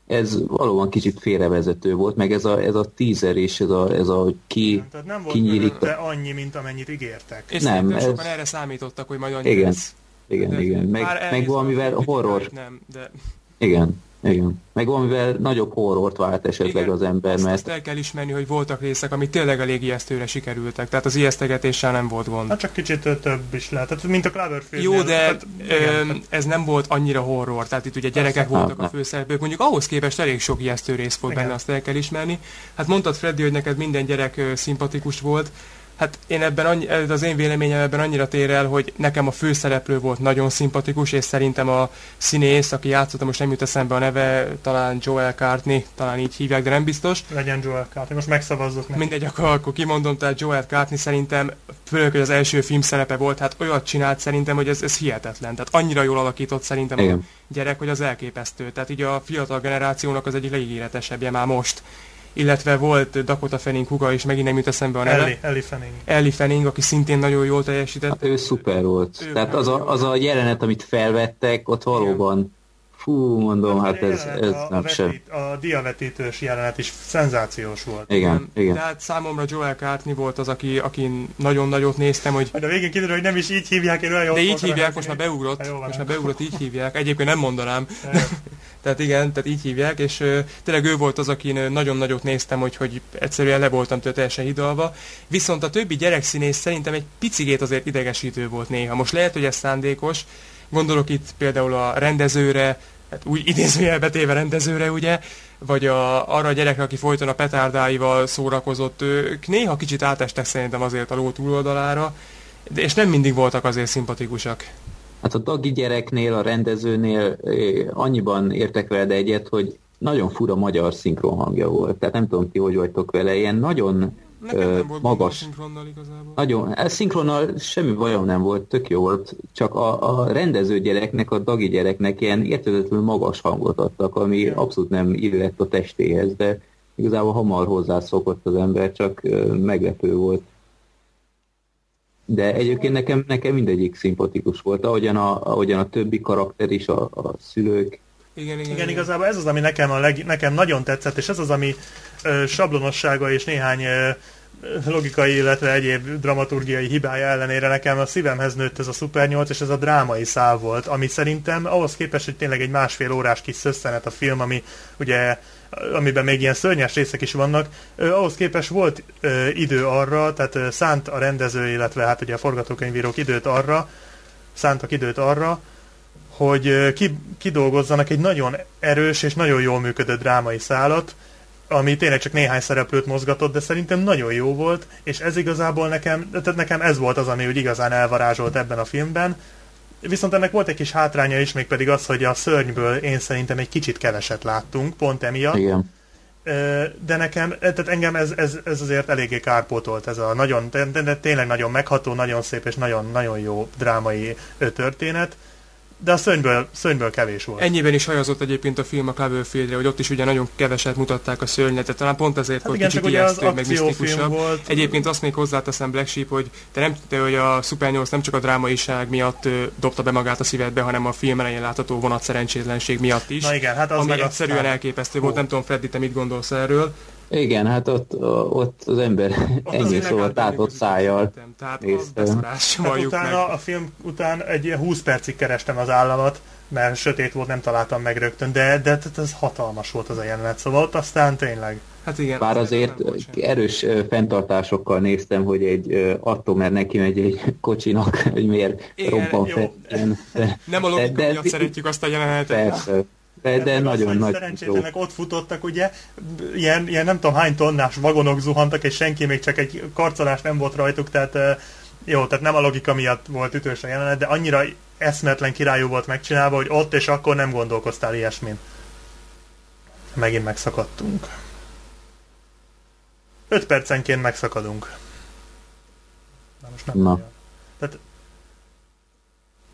ez valóban kicsit félrevezető volt, meg ez a, ez a teaser és ez a, ez a ki, Nem, tehát nem volt kinyílik. annyi, mint amennyit ígértek. És Nem, nem, ez- sokan erre számítottak, hogy majd annyi Igen. lesz. Igen, De igen. Meg, meg valamivel a horror, Nem, de igen, igen. Meg valamivel nagyobb horrort vált esetleg igen, az ember, azt, mert azt el kell ismerni, hogy voltak részek, amik tényleg elég ijesztőre sikerültek. Tehát az ijesztegetéssel nem volt gond. Hát csak kicsit ö, több is lehet. Tehát, mint a Cloverfield. Jó, de igen, öm, ez nem volt annyira horror, tehát itt ugye gyerekek Persze. voltak a Hát, főszereplők, mondjuk ahhoz képest elég sok ijesztő rész volt Igen. benne, azt el kell ismerni. Hát mondtad Freddy, hogy neked minden gyerek ö, szimpatikus volt, Hát én ebben annyi, ez az én véleményem ebben annyira tér el, hogy nekem a főszereplő volt nagyon szimpatikus, és szerintem a színész, aki játszotta, most nem jut eszembe a neve, talán Joel Cartney, talán így hívják, de nem biztos. legyen Joel Carter. Most megszavazzuk neki. Mindegy, akkor, akkor kimondom, tehát Joel Cartney szerintem, főleg, hogy az első film szerepe volt, hát olyat csinált szerintem, hogy ez, ez hihetetlen. Tehát annyira jól alakított szerintem a Igen. gyerek, hogy az elképesztő. Tehát így a fiatal generációnak az egyik legígéretesebbje már most. Illetve volt Dakota Fanning huga, és megint nem jut eszembe a neve. Ellie, Ellie Fanning. Ellie Fanning, aki szintén nagyon jól teljesített. hát ő szuper volt. Ő Tehát az a, az a jelenet, amit felvettek, ott valóban, fú, mondom, hát ez, jelenet, ez a, nem a, sem. vetít, a diavetítős jelenet is szenzációs volt. Igen, igen. Tehát számomra Joel Cartney volt az, aki, akin nagyon nagyot néztem, hogy Majd a végén kiderül, hogy nem is így hívják, én olyan de így hívják, rá, most már beugrott, Hát most hát. már beugrott, így hívják. Egyébként nem mondanám. Tehát igen, tehát így hívják, és ö, tényleg ő volt az, akin nagyon nagyot néztem, hogy, hogy egyszerűen le voltam tőle teljesen hidalva. Viszont a többi gyerekszínész szerintem egy picigét azért idegesítő volt néha. Most lehet, hogy ez szándékos, gondolok itt például a rendezőre, hát úgy idézőjelbe téve rendezőre, ugye, vagy a, arra a gyerekre, aki folyton a petárdáival szórakozott, ők néha kicsit átestek szerintem azért a ló túloldalára, de és nem mindig voltak azért szimpatikusak. Hát a Dagi gyereknél, a rendezőnél annyiban értek veled egyet, hogy nagyon fura magyar szinkron hangja volt. Tehát nem tudom, ti hogy vagytok vele, ilyen nagyon Nekem nem volt magas. szinkronnal igazából. Nagyon, ez szinkronnal semmi bajom nem volt, tök jó volt, csak a, a rendező gyereknek, a Dagi gyereknek ilyen értetetlenül magas hangot adtak, ami abszolút nem illett a testéhez, de igazából hamar hozzászokott az ember, csak meglepő volt. De egyébként nekem, nekem mindegyik szimpatikus volt, ahogyan a, ahogyan a többi karakter is, a, a szülők. Igen, igen, Igen, igazából ez az, ami nekem, a leg, nekem nagyon tetszett, és ez az, ami ö, sablonossága és néhány ö, logikai, illetve egyéb dramaturgiai hibája ellenére nekem a szívemhez nőtt ez a Super 8, és ez a drámai szál volt, ami szerintem ahhoz képest, hogy tényleg egy másfél órás kis szösszenet a film, ami ugye amiben még ilyen szörnyes részek is vannak, ahhoz képest volt idő arra, tehát szánt a rendező, illetve hát ugye a forgatókönyvírók időt arra, szántak időt arra, hogy ki, kidolgozzanak egy nagyon erős és nagyon jól működő drámai szálat, ami tényleg csak néhány szereplőt mozgatott, de szerintem nagyon jó volt, és ez igazából nekem, tehát nekem ez volt az, ami úgy igazán elvarázsolt ebben a filmben. Viszont ennek volt egy kis hátránya is, mégpedig az, hogy a szörnyből én szerintem egy kicsit keveset láttunk, pont emiatt. Igen. De nekem, tehát engem ez, ez, ez azért eléggé kárpótolt, ez a nagyon, de, de tényleg nagyon megható, nagyon szép és nagyon, nagyon jó drámai történet, de a szörnyből, szörnyből kevés volt. Ennyiben is hajazott egyébként a film a Cloverfieldre, hogy ott is ugye nagyon keveset mutatták a szörnyetet, talán pont ezért Hát volt igen, kicsit ijesztő, meg misztikusabb. volt. Egyébként azt még hozzáteszem Black Sheep, hogy te nem te, hogy a Super 8 nem csak a drámaiság miatt ö, dobta be magát a szívedbe, hanem a film elején látható vonat szerencsétlenség miatt is. Na igen, hát az ami meg egyszerűen aztán- elképesztő volt, Hú. nem tudom Freddy, te mit gondolsz erről. Igen, hát ott, ott az ember ennyi azért szóval tátott szájjal. Tehát beszorás, Hát utána, meg. a film után egy ilyen 20 percig kerestem az államat, mert sötét volt, nem találtam meg rögtön, de, de, de ez hatalmas volt az a jelenet, szóval ott aztán tényleg. Hát igen. Bár azért erős fenntartásokkal néztem, hogy egy attól, mert neki megy egy kocsinak, [laughs] hogy miért Igen, robban fel. Nem a logika de- de- miatt szeretjük azt a jelenetet. persze. De, de az, nagyon nagy. Szerencsétlenek ott futottak, ugye, ilyen, ilyen nem tudom hány tonnás vagonok zuhantak, és senki még csak egy karcolás nem volt rajtuk, tehát eh, jó, tehát nem a logika miatt volt ütős a jelenet, de annyira eszmetlen királyú volt megcsinálva, hogy ott és akkor nem gondolkoztál ilyesmin. Megint megszakadtunk. 5 percenként megszakadunk. Na most nem. Na. olyan. Tehát,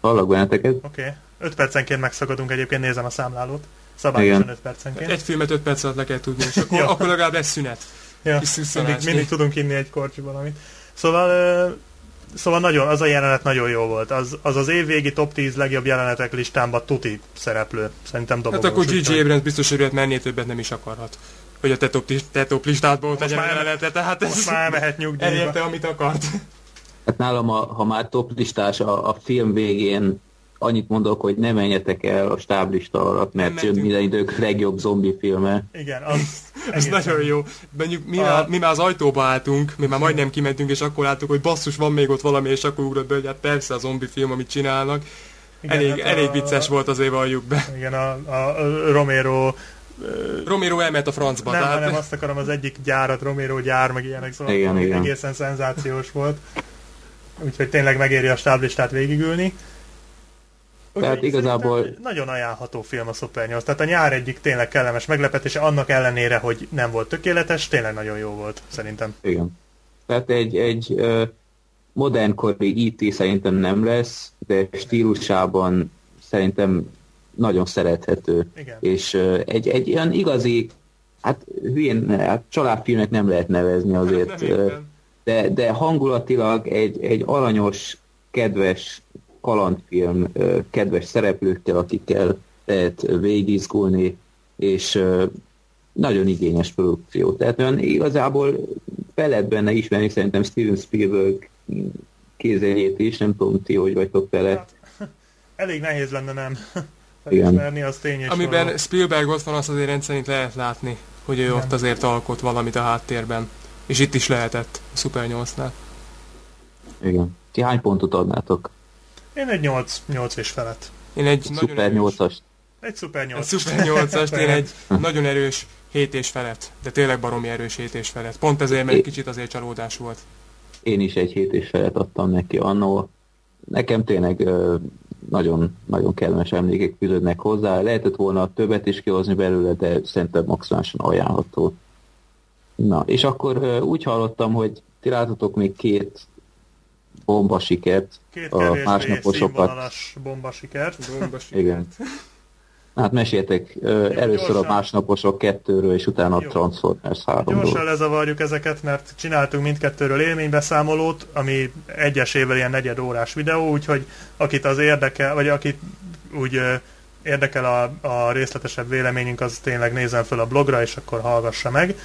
Hallak benneteket? oké. Okay. 5 percenként megszakadunk egyébként, nézem a számlálót. Szabályosan Igen. 5 percenként. Egy filmet 5 perc alatt le kell tudni, és [laughs] akkor, akkor legalább lesz szünet. Ja, mindig, mindig tudunk inni egy korcsi valamit. Szóval ö, Szóval nagyon, az a jelenet nagyon jó volt. Az az, az évvégi top 10 legjobb jelenetek listámban tuti szereplő. Szerintem dobogós. Hát akkor úgyhogy- Abrams biztos örült menni, többet nem is akarhat. Hogy a te top, te top listádból Most tegyen jelenete, tehát ez Most már mehet nyugdíjba. elérte, amit akart. Hát nálam, a, ha már top listás a, a film végén annyit mondok, hogy ne menjetek el a stáblista alatt, mert jön minden idők legjobb zombi filme. Igen, az Ez nagyon jó. Mondjuk mi, A- már, mi már az ajtóba álltunk, mi már majdnem kimentünk, és akkor láttuk, hogy basszus, van még ott valami, és akkor ugrott be, hogy hát persze a zombi film, amit csinálnak. Igen, elég, hát a- elég vicces volt azért, valljuk be. Igen, a, a, a Romero Romero elment a francba, nem, tehát hanem azt akarom, az egyik gyárat, Romero gyár, meg ilyenek, szóval Igen, igen. egészen szenzációs volt. Úgyhogy tényleg megéri a stáblistát végigülni. Tehát igazából- Nagyon ajánlható film a Super 8. Tehát a nyár egyik tényleg kellemes meglepetése, annak ellenére, hogy nem volt tökéletes, tényleg nagyon jó volt, szerintem. Igen. Tehát egy, egy modernkori IT szerintem nem lesz, de stílusában szerintem nagyon szerethető. Igen. És egy, egy olyan igazi, hát hülyén, hát családfilmnek nem lehet nevezni azért, nem de, de hangulatilag egy, egy aranyos, kedves kalandfilm, kedves szereplőkkel, akikkel lehet végigizgulni, és nagyon igényes produkció. Tehát olyan igazából fel lehet benne ismerni szerintem Steven Spielberg kézényét is, nem tudom ti, hogy vagytok vele. Hát, elég nehéz lenne nem [laughs] felismerni, az tény és Amiben való. Spielberg ott van, azt azért rendszerint lehet látni, hogy ő Igen. ott azért alkot valamit a háttérben. És itt is lehetett, a Super 8-nál. Igen. Ti hány pontot adnátok? Én egy 8, 8 és felett. Én egy Egy erős, 8-as. Egy Super egy 8. Super 8-ast, én egy [laughs] nagyon erős 7 és felett. De tényleg baromi erős 7 és felett. Pont ezért, mert egy kicsit azért csalódás volt. Én is egy hét és felet adtam neki annó. Nekem tényleg nagyon, nagyon kellemes emlékek fűződnek hozzá. Lehetett volna többet is kihozni belőle, de szerintem maximálisan ajánlható. Na, és akkor úgy hallottam, hogy ti még két bomba sikert, Két a másnaposokat. színvonalas bomba sikert. Bomba Igen. Hát meséltek Jó, először a gyorsan. másnaposok kettőről, és utána a Jó. Transformers 3-ról. Gyorsan lezavarjuk ezeket, mert csináltunk mindkettőről élménybeszámolót, ami egyesével ilyen negyed órás videó, úgyhogy akit az érdekel, vagy akit úgy érdekel a, a részletesebb véleményünk, az tényleg nézzen fel a blogra, és akkor hallgassa meg.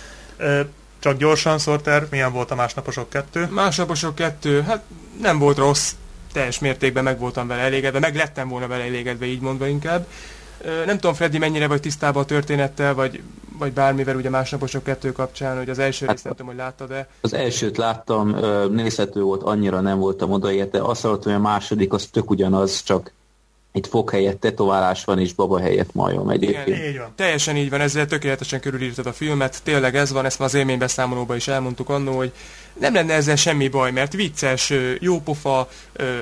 Csak gyorsan, Sorter, milyen volt a másnaposok kettő? Másnaposok kettő, hát nem volt rossz, teljes mértékben meg voltam vele elégedve, meg lettem volna vele elégedve, így mondva inkább. Nem tudom, Freddy, mennyire vagy tisztában a történettel, vagy, vagy bármivel ugye másnaposok kettő kapcsán, hogy az első Hát- részt nem tudom, hogy láttad-e. Az elsőt láttam, nézhető volt, annyira nem voltam odaérte. Azt hallottam, hogy a második az tök ugyanaz, csak itt fog helyett tetoválás van, és baba helyett majom egyébként. Így van. Teljesen így van, ezzel tökéletesen körülírtad a filmet, tényleg ez van, ezt már az élménybeszámolóban is elmondtuk annó, hogy nem lenne ezzel semmi baj, mert vicces, jópofa,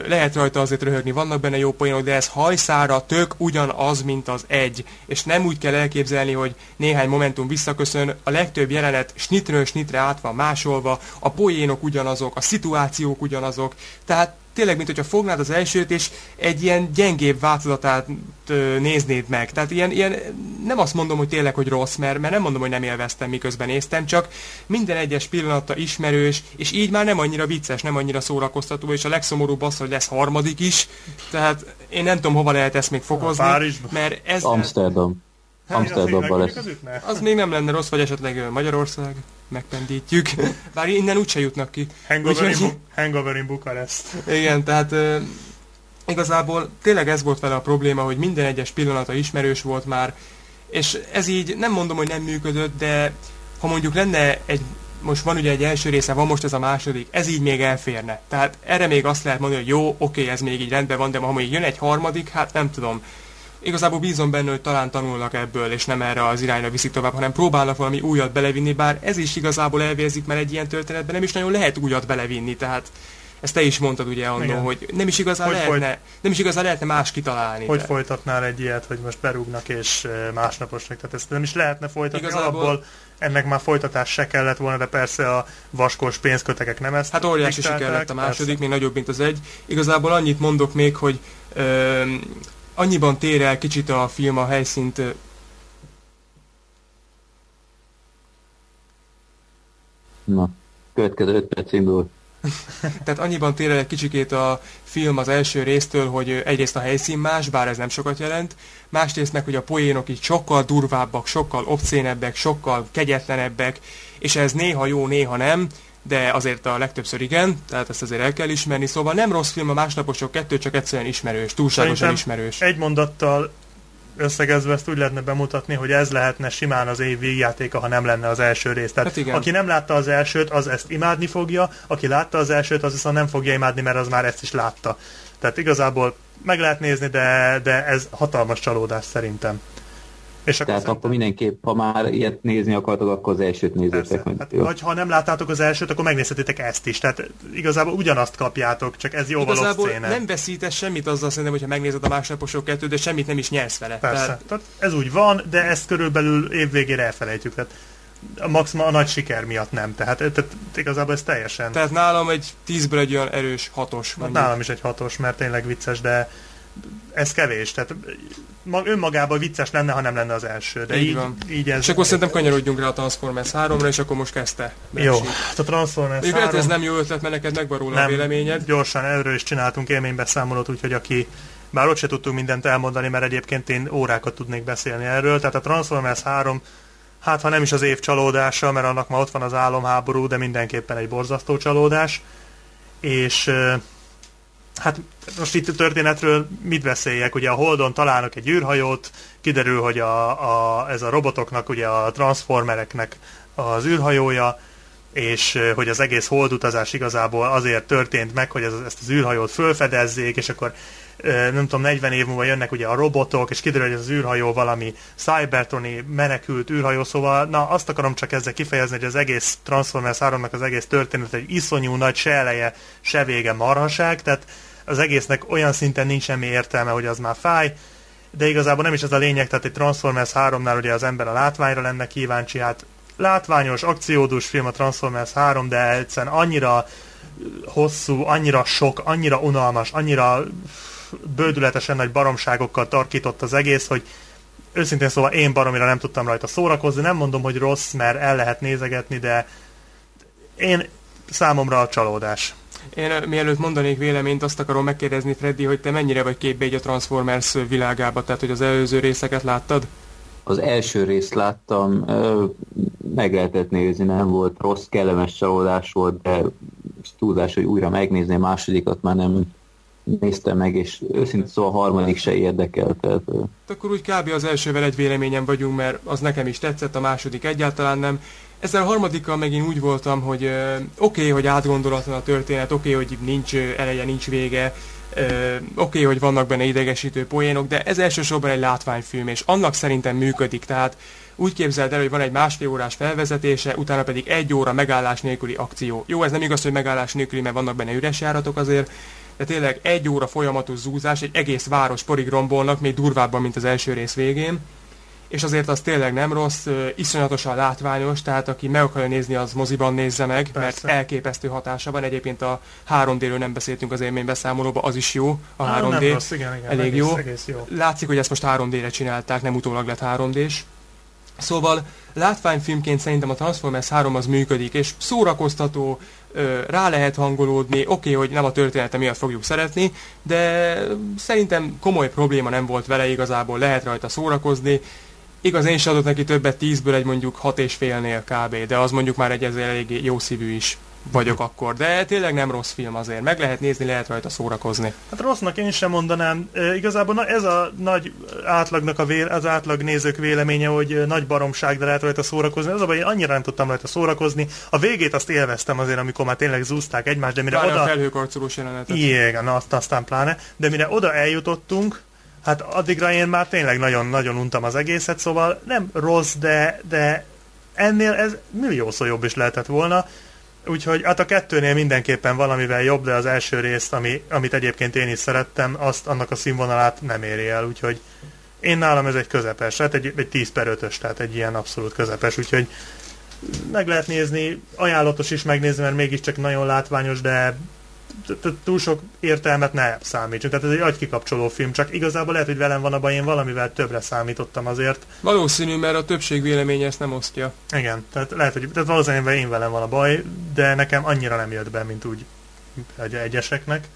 lehet rajta azért röhögni, vannak benne jó poénok, de ez hajszára tök ugyanaz, mint az egy. És nem úgy kell elképzelni, hogy néhány momentum visszaköszön, a legtöbb jelenet snitről snitre át van másolva, a poénok ugyanazok, a szituációk ugyanazok, tehát tényleg, mint hogyha fognád az elsőt, és egy ilyen gyengébb változatát ö, néznéd meg. Tehát ilyen, ilyen, nem azt mondom, hogy tényleg, hogy rossz, mert, mert nem mondom, hogy nem élveztem, miközben néztem, csak minden egyes pillanata ismerős, és így már nem annyira vicces, nem annyira szórakoztató, és a legszomorúbb az, hogy lesz harmadik is, tehát én nem tudom, hova lehet ezt még fokozni, Párizsban? mert ez Amsterdam. Hát, Amsterdamban az lesz. Az még nem lenne rossz, vagy esetleg Magyarország, megpendítjük, [laughs] bár innen úgyse jutnak ki. Hangover Úgyhogy- Hangover in Bukarest. Igen, tehát ö, igazából tényleg ez volt vele a probléma, hogy minden egyes pillanata ismerős volt már, és ez így nem mondom, hogy nem működött, de ha mondjuk lenne egy, most van ugye egy első része, van most ez a második, ez így még elférne. Tehát erre még azt lehet mondani, hogy jó, oké, ez még így rendben van, de ha még jön egy harmadik, hát nem tudom. Igazából bízom benne, hogy talán tanulnak ebből, és nem erre az irányra viszik tovább, hanem próbálnak valami újat belevinni, bár ez is igazából elvérzik, mert egy ilyen történetben nem is nagyon lehet újat belevinni, tehát ezt te is mondtad ugye annó, Igen. hogy nem is igazán Hogy lehetne, nem is igazán lehetne más kitalálni. Hogy de- folytatnál egy ilyet, hogy most berúgnak és ö, másnaposnak? Tehát ezt nem is lehetne folytatni. Igazából- Alapból ennek már folytatás se kellett volna, de persze a vaskos pénzkötegek nem ezt Hát óriási siker lett a második, persze. még nagyobb, mint az egy. Igazából annyit mondok még, hogy ö, annyiban tér el kicsit a film a helyszínt Na, következő 5 perc indul. [laughs] Tehát annyiban tér el egy kicsikét a film az első résztől, hogy egyrészt a helyszín más, bár ez nem sokat jelent, másrészt meg, hogy a poénok így sokkal durvábbak, sokkal obszénebbek, sokkal kegyetlenebbek, és ez néha jó, néha nem, de azért a legtöbbször igen, tehát ezt azért el kell ismerni, szóval nem rossz film a másnaposok kettő, csak egyszerűen ismerős, túlságosan Szerintem ismerős. Egy mondattal összegezve ezt úgy lehetne bemutatni, hogy ez lehetne simán az év végjátéka, ha nem lenne az első rész. Tehát Hát igen. aki nem látta az elsőt, az ezt imádni fogja, aki látta az elsőt, az viszont nem fogja imádni, mert az már ezt is látta. Tehát igazából meg lehet nézni, de, de ez hatalmas csalódás szerintem. És akkor Tehát akkor mindenképp, ha már ilyet nézni akartok, akkor az elsőt nézzétek meg. Hát, Jó. vagy ha nem láttátok az elsőt, akkor megnézhetitek ezt is. Tehát igazából ugyanazt kapjátok, csak ez jóval Igazából nem veszítesz semmit azzal szerintem, hogyha megnézed a másnaposok kettő, de semmit nem is nyersz vele. Persze. Tehát, Tehát ez úgy van, de ezt körülbelül évvégére elfelejtjük. Tehát a maximum a nagy siker miatt nem. Tehát, tehát igazából ez teljesen... tehát nálam egy tízből egy olyan erős hatos. Hát mondjuk. nálam is egy hatos, mert tényleg vicces, de ez kevés. Tehát önmagában vicces lenne, ha nem lenne az első. De Így így, van. így ez... És akkor szerintem kanyarodjunk rá a Transformers 3-ra, és akkor most kezdte. Jó, hát a Transformers Még lehet, 3... ez nem jó ötlet, mert neked megvan róla a nem, véleményed. gyorsan erről is csináltunk élménybeszámolót, úgyhogy aki bár ott se tudtunk mindent elmondani, mert egyébként én órákat tudnék beszélni erről. Tehát a Transformers 3, hát ha nem is az év csalódása, mert annak ma ott van az álomháború, de mindenképpen egy borzasztó csalódás. És hát most itt a történetről mit beszéljek? Ugye a Holdon találnak egy űrhajót, kiderül, hogy a, a, ez a robotoknak, ugye a transformereknek az űrhajója, és hogy az egész holdutazás igazából azért történt meg, hogy ez, ezt az űrhajót fölfedezzék, és akkor nem tudom, 40 év múlva jönnek ugye a robotok, és kiderül, hogy az űrhajó valami cybertroni menekült űrhajó, szóval na azt akarom csak ezzel kifejezni, hogy az egész Transformers 3-nak az egész történet egy iszonyú nagy se eleje, se vége marhaság, tehát az egésznek olyan szinten nincs semmi értelme, hogy az már fáj, de igazából nem is ez a lényeg, tehát egy Transformers 3-nál ugye az ember a látványra lenne kíváncsi, hát látványos, akciódús film a Transformers 3, de egyszerűen annyira hosszú, annyira sok, annyira unalmas, annyira bődületesen nagy baromságokkal tarkított az egész, hogy őszintén szóval én baromira nem tudtam rajta szórakozni. Nem mondom, hogy rossz, mert el lehet nézegetni, de én számomra a csalódás. Én mielőtt mondanék véleményt, azt akarom megkérdezni, Freddy, hogy te mennyire vagy képbe így a Transformers világába, tehát hogy az előző részeket láttad? Az első részt láttam, meg lehetett nézni, nem volt rossz, kellemes csalódás volt, de túlzás, hogy újra megnézni, a másodikat már nem néztem meg, és őszintén szóval a harmadik se érdekel, tehát ö, Akkor úgy kb. az elsővel egy véleményem vagyunk, mert az nekem is tetszett, a második egyáltalán nem. Ezzel a harmadikkal megint úgy voltam, hogy oké, okay, hogy átgondolatlan a történet, oké, okay, hogy nincs eleje, nincs vége, oké, okay, hogy vannak benne idegesítő poénok, de ez elsősorban egy látványfilm, és annak szerintem működik, tehát úgy képzeld el, hogy van egy másfél órás felvezetése, utána pedig egy óra megállás nélküli akció. Jó, ez nem igaz, hogy megállás nélküli, mert vannak benne üres járatok azért, de tényleg egy óra folyamatos zúzás, egy egész város porig rombolnak, még durvábban, mint az első rész végén. És azért az tényleg nem rossz, iszonyatosan látványos, tehát aki meg akarja nézni, az moziban nézze meg, Persze. mert elképesztő hatása van. Egyébként a 3D-ről nem beszéltünk az élménybeszámolóba, az is jó, a Á, 3D. Nem rossz, igen, igen, elég egész, jó. Egész jó. Látszik, hogy ezt most 3D-re csinálták, nem utólag lett 3D-s. Szóval látványfilmként szerintem a Transformers 3 az működik, és szórakoztató, rá lehet hangolódni, oké, okay, hogy nem a története miatt fogjuk szeretni, de szerintem komoly probléma nem volt vele igazából, lehet rajta szórakozni. Igaz, én sem adott neki többet tízből egy mondjuk hat és félnél kb, de az mondjuk már egy ezzel eléggé jó szívű is vagyok akkor. De tényleg nem rossz film azért, meg lehet nézni, lehet rajta szórakozni. Hát rossznak én sem mondanám. E, igazából na, ez a nagy átlagnak a vé, az átlag nézők véleménye, hogy nagy baromság, de lehet rajta szórakozni. Az a baj, én annyira nem tudtam rajta szórakozni. A végét azt élveztem azért, amikor már tényleg zúzták egymást, de mire a oda... felhőkarcolós jelenetet. Igen, na, azt aztán pláne. De mire oda eljutottunk, hát addigra én már tényleg nagyon-nagyon untam az egészet, szóval nem rossz, de, de ennél ez milliószor jobb is lehetett volna. Úgyhogy hát a kettőnél mindenképpen valamivel jobb, de az első részt, ami, amit egyébként én is szerettem, azt annak a színvonalát nem éri el, úgyhogy én nálam ez egy közepes, hát egy, egy 10 per 5-ös, tehát egy ilyen abszolút közepes, úgyhogy meg lehet nézni, ajánlatos is megnézni, mert mégiscsak nagyon látványos, de túl sok értelmet ne számítsunk. Tehát ez egy agykikapcsoló film, csak igazából lehet, hogy velem van a baj, én valamivel többre számítottam azért. Valószínű, mert a többség véleménye ezt nem osztja. Igen, tehát lehet, hogy tehát valószínűleg én velem van a baj, de nekem annyira nem jött be, mint úgy egy egyeseknek,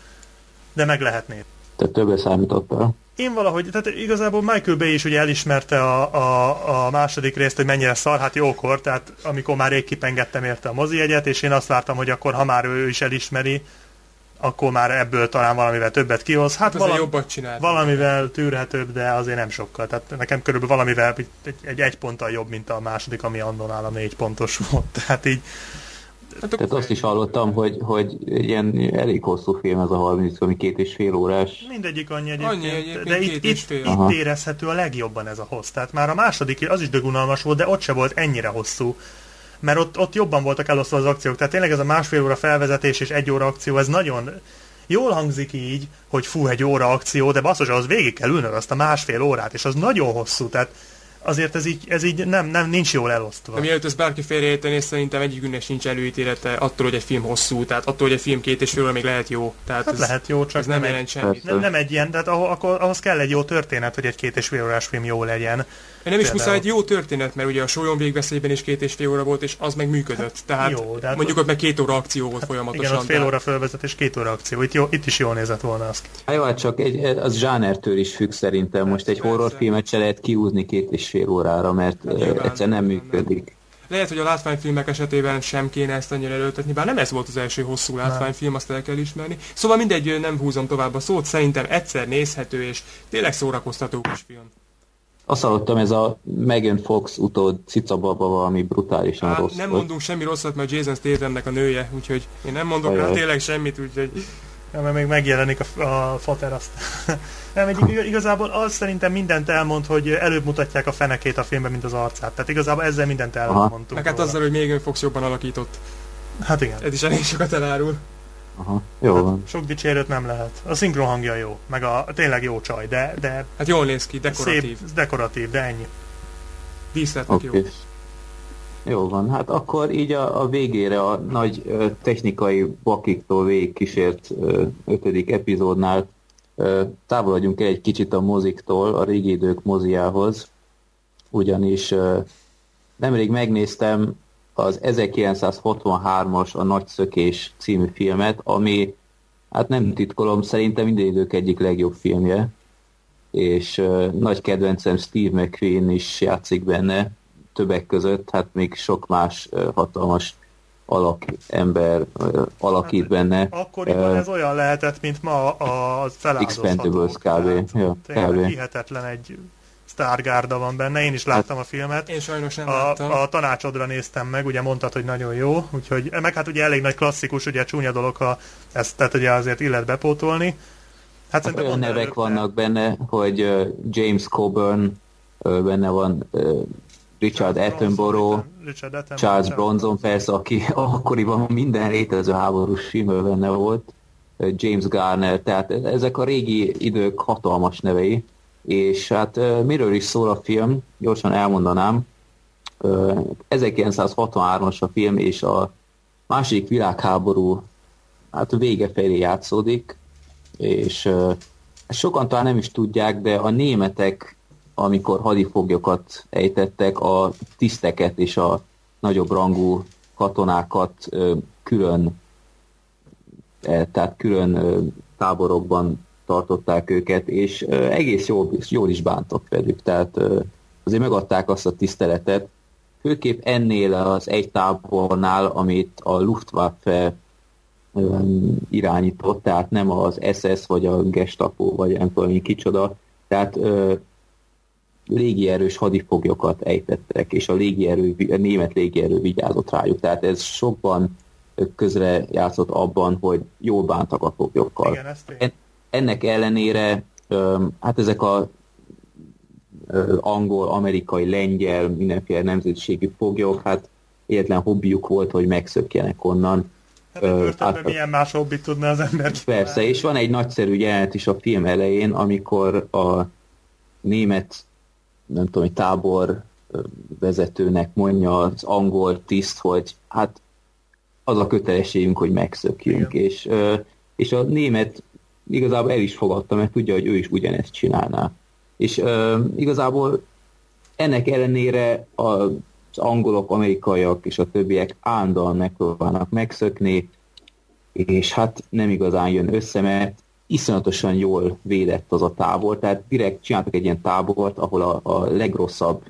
de meg lehetné. Tehát többre számítottál. Én valahogy, tehát igazából Michael Bay is ugye elismerte a, a, a második részt, hogy mennyire szar, hát jókor, tehát amikor már rég kipengettem érte a mozi egyet, és én azt vártam, hogy akkor ha már ő is elismeri, akkor már ebből talán valamivel többet kihoz. Hát vala, jobbat csinált. valamivel tűrhetőbb, de azért nem sokkal. Tehát nekem körülbelül valamivel egy, egy, egy ponttal jobb, mint a második, ami annól nálam négy pontos volt. [laughs] Tehát így Hát Tehát azt is hallottam, hogy, hogy ilyen elég hosszú film ez a 30, ami két és fél órás. Mindegyik annyi egyébként, annyi egyébként de itt, itt, itt érezhető a legjobban ez a hossz. Tehát már a második az is dögunalmas volt, de ott se volt ennyire hosszú. Mert ott, ott jobban voltak elosztva az akciók. Tehát tényleg ez a másfél óra felvezetés és egy óra akció, ez nagyon jól hangzik így, hogy fú, egy óra akció, de basszus, az végig kell ülnöd azt a másfél órát, és az nagyon hosszú. Tehát azért ez így, ez így nem, nem, nincs jól elosztva. Mielőtt ezt bárki félreérteni, szerintem egyikünknek sincs előítélete attól, hogy egy film hosszú, tehát attól, hogy egy film két és fél még lehet jó. Tehát hát ez, lehet jó, csak ez nem, nem jelent semmit. Nem, nem egy ilyen, tehát ahhoz, ahhoz kell egy jó történet, hogy egy két és fél órás film jó legyen. Nem is muszáj egy jó történet, mert ugye a Sólyom végveszélyben is két és fél óra volt, és az meg működött. Tehát jó, de hát mondjuk ott meg két óra akció volt folyamatosan. Igen, ott fél óra fölvezet és két óra akció. Itt, jó, itt is jól nézett volna az. Hát jó, hát csak egy, az zsánertől is függ szerintem. Most egy horrorfilmet se lehet kiúzni két és fél órára, mert hát, egyszer nem működik. Lehet, hogy a látványfilmek esetében sem kéne ezt annyira előtetni, bár nem ez volt az első hosszú látványfilm, azt el kell ismerni. Szóval mindegy, nem húzom tovább a szót, szerintem egyszer nézhető és tényleg szórakoztató kis film. Azt hallottam, ez a Megan Fox utód cicababa valami brutálisan hát, rossz Nem volt. mondunk semmi rosszat, mert Jason Stathamnek a nője, úgyhogy én nem mondok rá tényleg semmit, úgyhogy... Ja, mert még megjelenik a, a fater azt. [laughs] nem, egy, igazából az szerintem mindent elmond, hogy előbb mutatják a fenekét a filmben, mint az arcát. Tehát igazából ezzel mindent elmondtunk. Meg hát azzal, hogy Megan Fox jobban alakított. Hát igen. Ez is elég sokat elárul. Aha, jó hát van. Sok dicsérőt nem lehet. A szinkron hangja jó, meg a tényleg jó csaj, de... de hát jól néz ki, dekoratív. Szép, dekoratív, de ennyi. Díszletnek okay. jó. Jó van, hát akkor így a, a végére a nagy ö, technikai bakiktól végig kísért ö, ötödik epizódnál ö, távolodjunk el egy kicsit a moziktól, a régi idők moziához, ugyanis ö, nemrég megnéztem az 1963-as A Nagy Szökés című filmet, ami, hát nem titkolom, szerintem minden idők egyik legjobb filmje, és uh, nagy kedvencem Steve McQueen is játszik benne, többek között, hát még sok más uh, hatalmas alak, ember uh, alakít hát, benne. Akkoriban uh, ez olyan lehetett, mint ma a feláldozható. Expendables kb. Ja, kb. Hihetetlen egy sztárgárda van benne, én is láttam a filmet. Én sajnos nem a, láttam. A tanácsodra néztem meg, ugye mondtad, hogy nagyon jó, úgyhogy, meg hát ugye elég nagy klasszikus, ugye csúnya dolog, ha ezt tehát ugye azért illet bepótolni. Hát, hát olyan nevek előtte. vannak benne, hogy uh, James Coburn uh, benne van, uh, Richard Attenborough, Richard Attenborough, Charles Bronson persze, aki [laughs] akkoriban minden létező háborús filmben benne volt, James Garner, tehát ezek a régi idők hatalmas nevei, és hát miről is szól a film, gyorsan elmondanám. 1963-as a film, és a második világháború hát vége felé játszódik, és sokan talán nem is tudják, de a németek, amikor hadifoglyokat ejtettek, a tiszteket és a nagyobb rangú katonákat külön, tehát külön táborokban tartották őket, és egész jól, jól is bántak velük, tehát azért megadták azt a tiszteletet, főképp ennél az egy tábornál, amit a Luftwaffe irányított, tehát nem az SS vagy a Gestapo, vagy nem tudom, kicsoda, tehát légierős hadifoglyokat ejtettek, és a, légierő, a német légierő vigyázott rájuk. Tehát ez sokban közre játszott abban, hogy jól bántak a foglyokkal. Igen, ennek ellenére hát ezek a angol, amerikai, lengyel, mindenféle nemzetiségű foglyok, hát egyetlen hobbiuk volt, hogy megszökjenek onnan. Hát egy hát, milyen más hobbit tudna az ember Persze, és van egy nagyszerű jelenet is a film elején, amikor a német, nem tudom, hogy tábor vezetőnek mondja az angol tiszt, hogy hát az a kötelességünk, hogy megszökjünk, Igen. és és a német igazából el is fogadta, mert tudja, hogy ő is ugyanezt csinálná. És uh, igazából ennek ellenére az angolok, amerikaiak és a többiek állandóan megpróbálnak megszökni, és hát nem igazán jön össze, mert iszonyatosan jól védett az a tábor, tehát direkt csináltak egy ilyen tábort, ahol a, a legrosszabb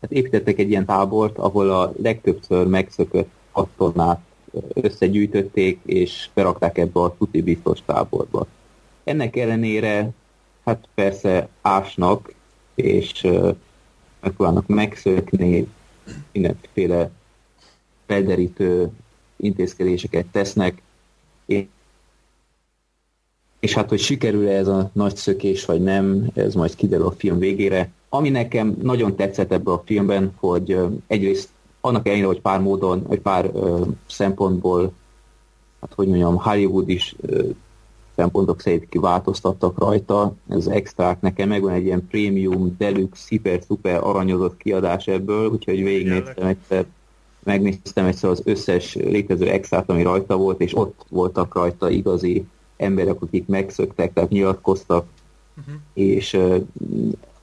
tehát építettek egy ilyen tábort, ahol a legtöbbször megszökött katonát összegyűjtötték, és berakták ebbe a tuti biztos táborba. Ennek ellenére, hát persze ásnak, és uh, megpróbálnak megszökni, mindenféle felderítő intézkedéseket tesznek, és hát, hogy sikerül-e ez a nagy szökés, vagy nem, ez majd kiderül a film végére. Ami nekem nagyon tetszett ebben a filmben, hogy egyrészt annak ellenére, hogy pár módon, vagy pár ö, szempontból, hát hogy mondjam, Hollywood is ö, szempontok szerint kiváltoztattak rajta. Ez extrák nekem megvan egy ilyen premium, deluxe, hiper, szuper aranyozott kiadás ebből, úgyhogy végignéztem egyszer, megnéztem egyszer az összes létező extrát, ami rajta volt, és ott voltak rajta igazi emberek, akik megszöktek, tehát nyilatkoztak, uh-huh. és uh,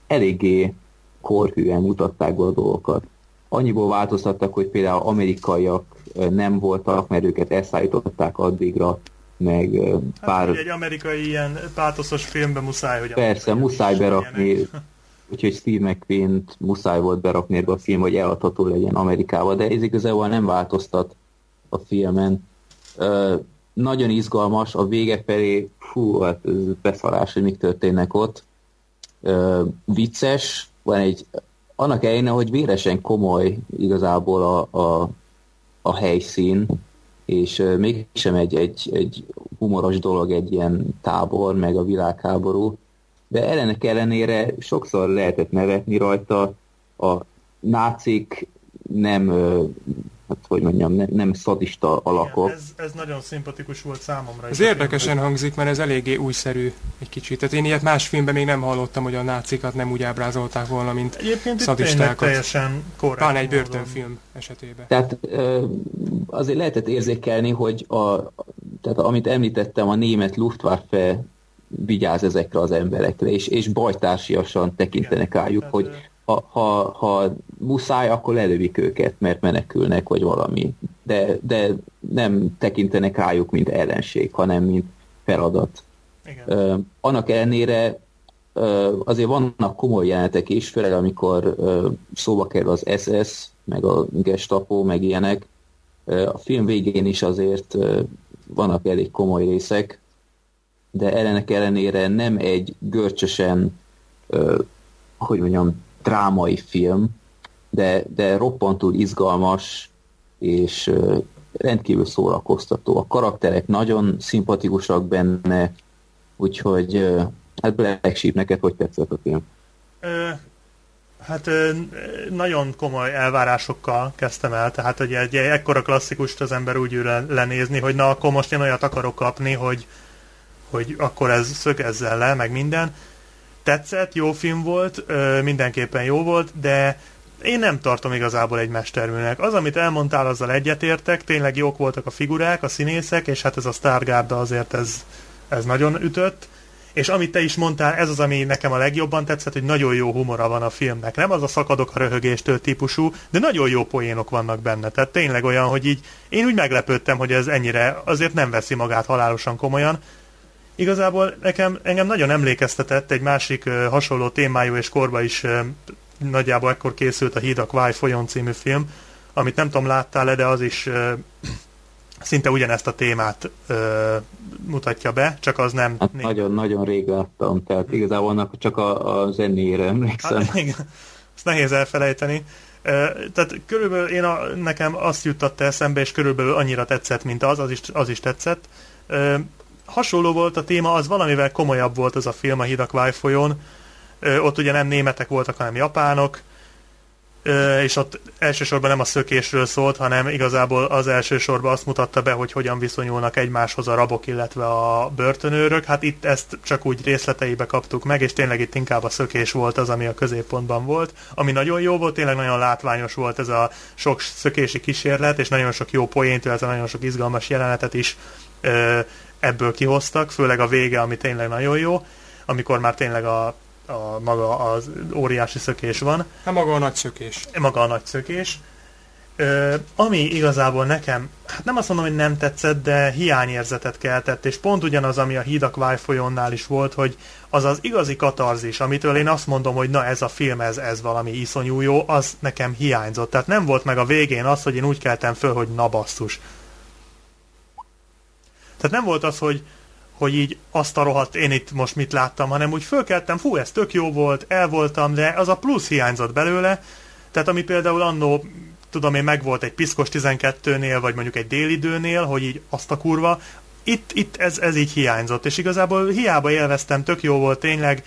eléggé korhűen mutatták be a dolgokat. Annyiból változtattak, hogy például amerikaiak nem voltak, mert őket elszállították addigra, meg hát, pár... egy amerikai ilyen pátoszos filmben muszáj, hogy... Persze, muszáj berakni, [laughs] úgyhogy Steve mcqueen muszáj volt berakni ebbe a film, hogy eladható legyen Amerikába, de ez igazából nem változtat a filmen. Uh, nagyon izgalmas, a vége felé, fú, hát ez beszarás, hogy mik történnek ott. Uh, vicces, van egy, annak ellenére, hogy véresen komoly igazából a, a, a helyszín, és uh, mégsem egy, egy, egy humoros dolog egy ilyen tábor, meg a világháború, de ellenek ellenére sokszor lehetett nevetni rajta, a nácik nem hát hogy mondjam, nem, nem szadista alakok. Igen, ez, ez nagyon szimpatikus volt számomra. Ez érdekesen hangzik, mert ez eléggé újszerű egy kicsit. Tehát én ilyet más filmben még nem hallottam, hogy a nácikat nem úgy ábrázolták volna, mint Egyébként szadistákat. teljesen korrekt. Talán egy börtönfilm módon. esetében. Tehát azért lehetett érzékelni, hogy a, tehát amit említettem, a német Luftwaffe vigyáz ezekre az emberekre, és, és bajtársiasan tekintenek Igen, rájuk, hogy ha, ha, ha muszáj, akkor lelövik őket, mert menekülnek, vagy valami. De, de nem tekintenek rájuk, mint ellenség, hanem mint feladat. Igen. Uh, annak ellenére uh, azért vannak komoly jelenetek is, főleg amikor uh, szóba kerül az SS, meg a Gestapo, meg ilyenek. Uh, a film végén is azért uh, vannak elég komoly részek, de ellenek ellenére nem egy görcsösen, uh, hogy mondjam, drámai film, de, de roppantul izgalmas, és rendkívül szórakoztató. A karakterek nagyon szimpatikusak benne, úgyhogy hát Black Sheep, neked hogy tetszett a film? Hát nagyon komoly elvárásokkal kezdtem el, tehát hogy egy ekkora klasszikust az ember úgy ül lenézni, hogy na akkor most én olyat akarok kapni, hogy, hogy akkor ez szögezzen le, meg minden tetszett, jó film volt, ö, mindenképpen jó volt, de én nem tartom igazából egy mesterműnek. Az, amit elmondtál, azzal egyetértek, tényleg jók voltak a figurák, a színészek, és hát ez a Stargarda azért ez, ez nagyon ütött. És amit te is mondtál, ez az, ami nekem a legjobban tetszett, hogy nagyon jó humora van a filmnek. Nem az a szakadok a röhögéstől típusú, de nagyon jó poénok vannak benne. Tehát tényleg olyan, hogy így én úgy meglepődtem, hogy ez ennyire azért nem veszi magát halálosan komolyan, Igazából nekem, engem nagyon emlékeztetett egy másik uh, hasonló témájú és korba is uh, nagyjából ekkor készült a Hídak Váj folyón című film, amit nem tudom láttál-e, de az is uh, szinte ugyanezt a témát uh, mutatja be, csak az nem... Hát nagyon-nagyon rég láttam, tehát igazából annak csak a, a zenére emlékszem. Hát, igen, ezt nehéz elfelejteni. Tehát körülbelül én a, nekem azt juttatta eszembe, és körülbelül annyira tetszett, mint az, az is, az is tetszett. Hasonló volt a téma, az valamivel komolyabb volt az a film a Hidak folyón. Ott ugye nem németek voltak, hanem japánok. és ott elsősorban nem a szökésről szólt, hanem igazából az elsősorban azt mutatta be, hogy hogyan viszonyulnak egymáshoz a rabok, illetve a börtönőrök. Hát itt ezt csak úgy részleteibe kaptuk meg, és tényleg itt inkább a szökés volt az, ami a középpontban volt. Ami nagyon jó volt, tényleg nagyon látványos volt ez a sok szökési kísérlet, és nagyon sok jó poént, illetve nagyon sok izgalmas jelenetet is ebből kihoztak, főleg a vége, ami tényleg nagyon jó, amikor már tényleg a a maga az óriási szökés van. Hát maga a nagy szökés. Maga a nagy szökés. Ö, ami igazából nekem, hát nem azt mondom, hogy nem tetszett, de hiányérzetet keltett, és pont ugyanaz, ami a Hídak Vájfolyónnál is volt, hogy az az igazi katarzis, amitől én azt mondom, hogy na ez a film, ez, ez valami iszonyú jó, az nekem hiányzott. Tehát nem volt meg a végén az, hogy én úgy keltem föl, hogy na basszus. Tehát nem volt az, hogy hogy így azt a rohadt én itt most mit láttam, hanem úgy fölkeltem, fú, ez tök jó volt, el voltam, de az a plusz hiányzott belőle, tehát ami például annó, tudom én, megvolt egy piszkos 12-nél, vagy mondjuk egy délidőnél, hogy így azt a kurva, itt, itt ez, ez így hiányzott, és igazából hiába élveztem, tök jó volt tényleg,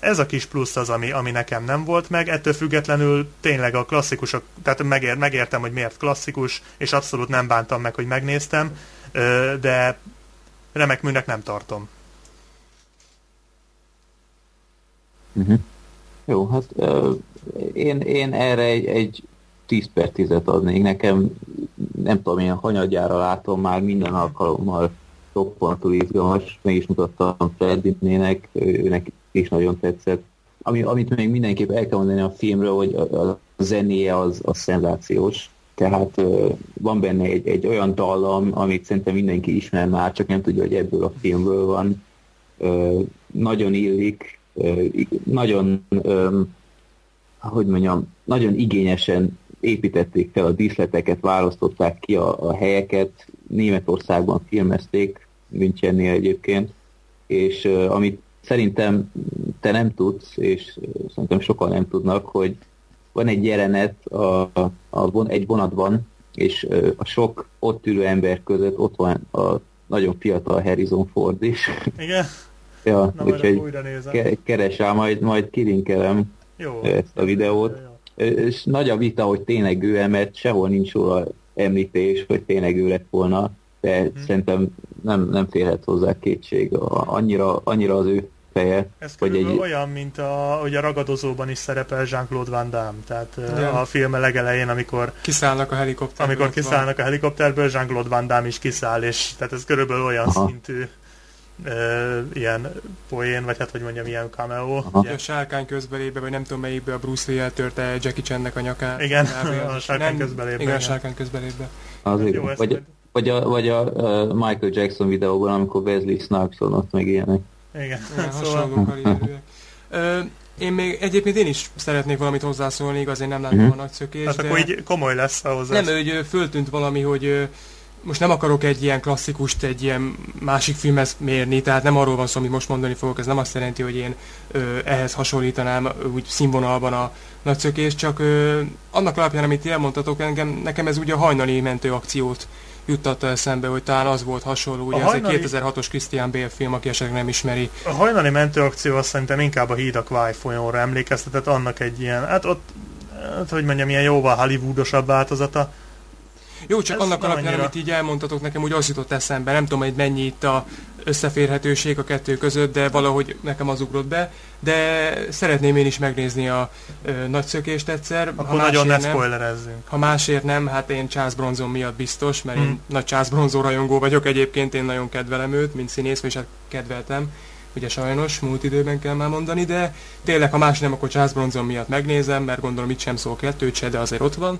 ez a kis plusz az, ami, ami nekem nem volt meg, ettől függetlenül tényleg a klasszikusok, tehát megér, megértem, hogy miért klasszikus, és abszolút nem bántam meg, hogy megnéztem, de remek műnek nem tartom. Uh-huh. Jó, hát uh, én, én erre egy, egy 10 per 10-et adnék. Nekem nem tudom, én hanyadjára látom már minden alkalommal roppantú izgalmas, meg is mutattam Freddinének, őnek is nagyon tetszett. Ami, amit még mindenképp el kell mondani a filmről, hogy a, a zenéje az, az szenzációs. Tehát van benne egy, egy olyan dallam, amit szerintem mindenki ismer már, csak nem tudja, hogy ebből a filmből van. Nagyon illik, nagyon, hogy mondjam, nagyon igényesen építették fel a díszleteket, választották ki a, a helyeket, Németországban filmezték, Münchennél egyébként, és amit szerintem te nem tudsz, és szerintem sokan nem tudnak, hogy van egy jelenet a, a von, egy vonatban, és a sok ott ülő ember között ott van a nagyon fiatal Harrison Ford is. Igen? [laughs] ja, Na, úgyhogy keres rá, majd, majd kilinkelem jó, ezt a videót. Jó, jó. És nagy a vita, hogy tényleg ő mert sehol nincs róla említés, hogy tényleg ő lett volna, de hmm. szerintem nem, nem férhet hozzá kétség. Annyira, annyira az ő feje. Ez hogy egy... olyan, mint a, hogy a ragadozóban is szerepel Jean-Claude Van Damme, tehát Igen. a film legelején, amikor kiszállnak a helikopterből. Amikor kiszállnak a helikopterből, Jean-Claude Van Damme is kiszáll, és tehát ez körülbelül olyan Aha. szintű Uh, ilyen poén, vagy hát hogy mondjam, ilyen cameo. Ugye? A sárkány közbelébe, vagy nem tudom melyikbe a Bruce Lee eltörte Jackie Chan-nek a nyakát. Igen, a sárkány közbelébe. Igen, a sárkány közbelébe. Azért, jó, vagy, vagy, a, vagy a Michael Jackson videóban, amikor Wesley Snipes ott meg ilyenek. Igen. Igen szóval... Én még egyébként én is szeretnék valamit hozzászólni, igaz, én nem látom uh-huh. a nagy szökést. Hát akkor így komoly lesz ahhoz. Nem, hogy föltűnt valami, hogy most nem akarok egy ilyen klasszikust egy ilyen másik filmhez mérni, tehát nem arról van szó, amit most mondani fogok, ez nem azt jelenti, hogy én ö, ehhez hasonlítanám úgy színvonalban a nagyszökést, csak ö, annak alapján, amit elmondtatok, engem, nekem ez ugye a hajnali mentő akciót juttatta eszembe, hogy talán az volt hasonló. Ugye a hajnali... ez egy 2006-os Christian Bale film, aki esetleg nem ismeri. A hajnali mentőakció azt szerintem inkább a Híd a Kváj folyóra emlékeztetett, annak egy ilyen, hát ott, hát, hogy mondjam, ilyen jóval hollywoodosabb változata. Jó, csak Ez annak alapján, annyira... amit így elmondtatok nekem, úgy az jutott eszembe, nem tudom, hogy mennyi itt a összeférhetőség a kettő között, de valahogy nekem az ugrott be. De szeretném én is megnézni a ö, nagyszökést egyszer. Akkor ha nagyon ne spoilerezzünk. Ha másért nem, hát én Charles Bronson miatt biztos, mert hmm. én nagy Charles Bronson rajongó vagyok egyébként, én nagyon kedvelem őt, mint színész, és hát kedveltem. Ugye sajnos, múlt időben kell már mondani, de tényleg, ha más nem, akkor Charles Bronson miatt megnézem, mert gondolom itt sem szól kettőt se, de azért ott van.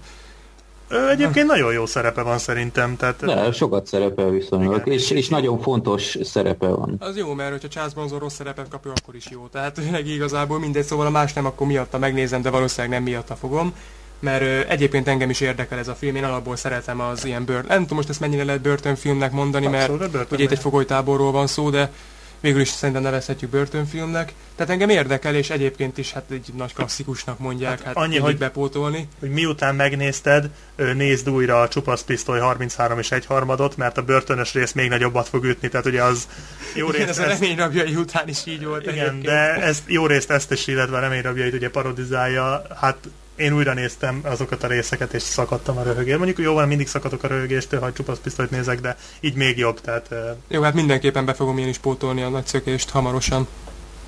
Ő egyébként nagyon jó szerepe van szerintem. Tehát... De, sokat szerepel viszonylag, és, és nagyon fontos szerepe van. Az jó, mert hogyha Charles Bronson rossz szerepet kapja, akkor is jó. Tehát [laughs] tényleg igazából mindegy, szóval a más nem, akkor miatta megnézem, de valószínűleg nem miatta fogom. Mert ö, egyébként engem is érdekel ez a film, én alapból szeretem az ilyen bört. Nem tudom most ezt mennyire lehet börtönfilmnek mondani, mert ugye itt egy fogolytáborról van szó, de végül is szerintem nevezhetjük börtönfilmnek. Tehát engem érdekel, és egyébként is hát egy nagy klasszikusnak mondják, hát, hát annyi, hogy bepótolni. Hogy miután megnézted, nézd újra a csupasz pisztoly 33 és egy harmadot, mert a börtönös rész még nagyobbat fog ütni, tehát ugye az jó részt... ez a reményrabjai után is így volt Igen, egyébként. de ezt, jó részt ezt is, illetve a reményrabjait ugye parodizálja, hát én újra néztem azokat a részeket, és szakadtam a röhögést. Mondjuk jó van, mindig szakadok a röhögéstől, ha csupasz pisztolyt nézek, de így még jobb, tehát... Uh... Jó, hát mindenképpen be fogom én is pótolni a nagy szökést hamarosan.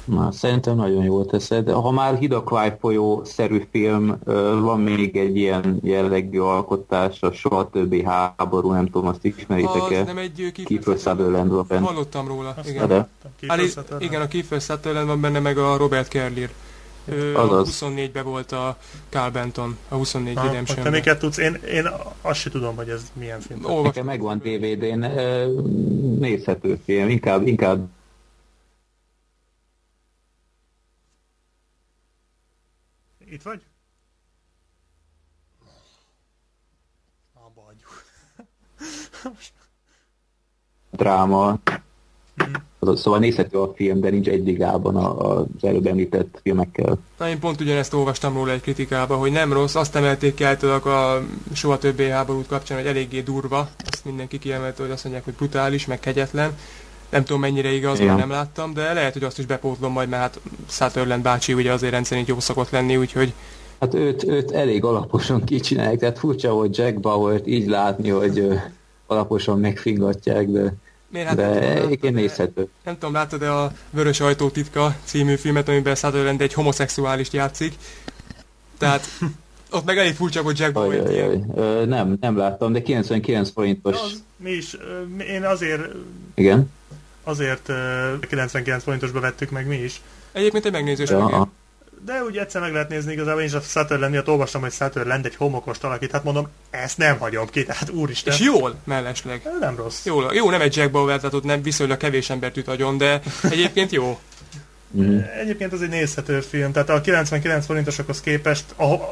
Na, szerintem nagyon jól teszed. Ha már Hidakvály folyó-szerű film, van még egy ilyen jellegű alkotás, a Soha többi háború, nem tudom, azt ismeritek-e? Az nem egy Kiefer Sutherland van benne. Hallottam róla, igen. Ali, igen, a Kiefer Sutherland van benne, meg a Robert Kerlir. A 24-ben volt a Carl Benton, a 24 ah, Redemption. Te miket tudsz? Én, én azt sem tudom, hogy ez milyen film. Olvas... Nekem megvan DVD-n, nézhető film, inkább, inkább Itt vagy? Abba hagyjuk. Dráma. Mm. Szóval nézhető a film, de nincs egy ligában az előbb említett filmekkel. Na, én pont ugyanezt olvastam róla egy kritikában, hogy nem rossz, azt emelték ki általak a soha többé háborút kapcsán, hogy eléggé durva, azt mindenki kiemelte, hogy azt mondják, hogy brutális, meg kegyetlen. Nem tudom mennyire igaz, mert nem láttam, de lehet, hogy azt is bepótlom majd, mert hát Sutherland bácsi ugye azért rendszerint jó szokott lenni, úgyhogy Hát őt, őt elég alaposan kicsinálják, tehát furcsa volt Jack Bauer-t így látni, hogy alaposan megfingatják, de, Miért, hát de egyébként nézhető. Nem tudom, láttad de a Vörös Ajtó titka című filmet, amiben Sutherland egy homoszexuálist játszik. Tehát [laughs] ott meg elég furcsa, hogy Jack Bauer ilyen. Nem, nem láttam, de 99 forintos. Az, mi is, én azért... Igen? Azért 99 forintosba vettük meg mi is. Egyébként egy megnézős ja, de úgy egyszer meg lehet nézni igazából, én is a Sutherland miatt olvastam, hogy Sutherland egy homokost alakít, hát mondom, ezt nem hagyom ki, tehát úristen. És jól, mellesleg. Nem rossz. Jó, jó nem egy Jack Bauer, tehát ott nem viszonylag kevés embert üt agyon, de egyébként jó. Mm. Egyébként ez egy nézhető film, tehát a 99 forintosokhoz képest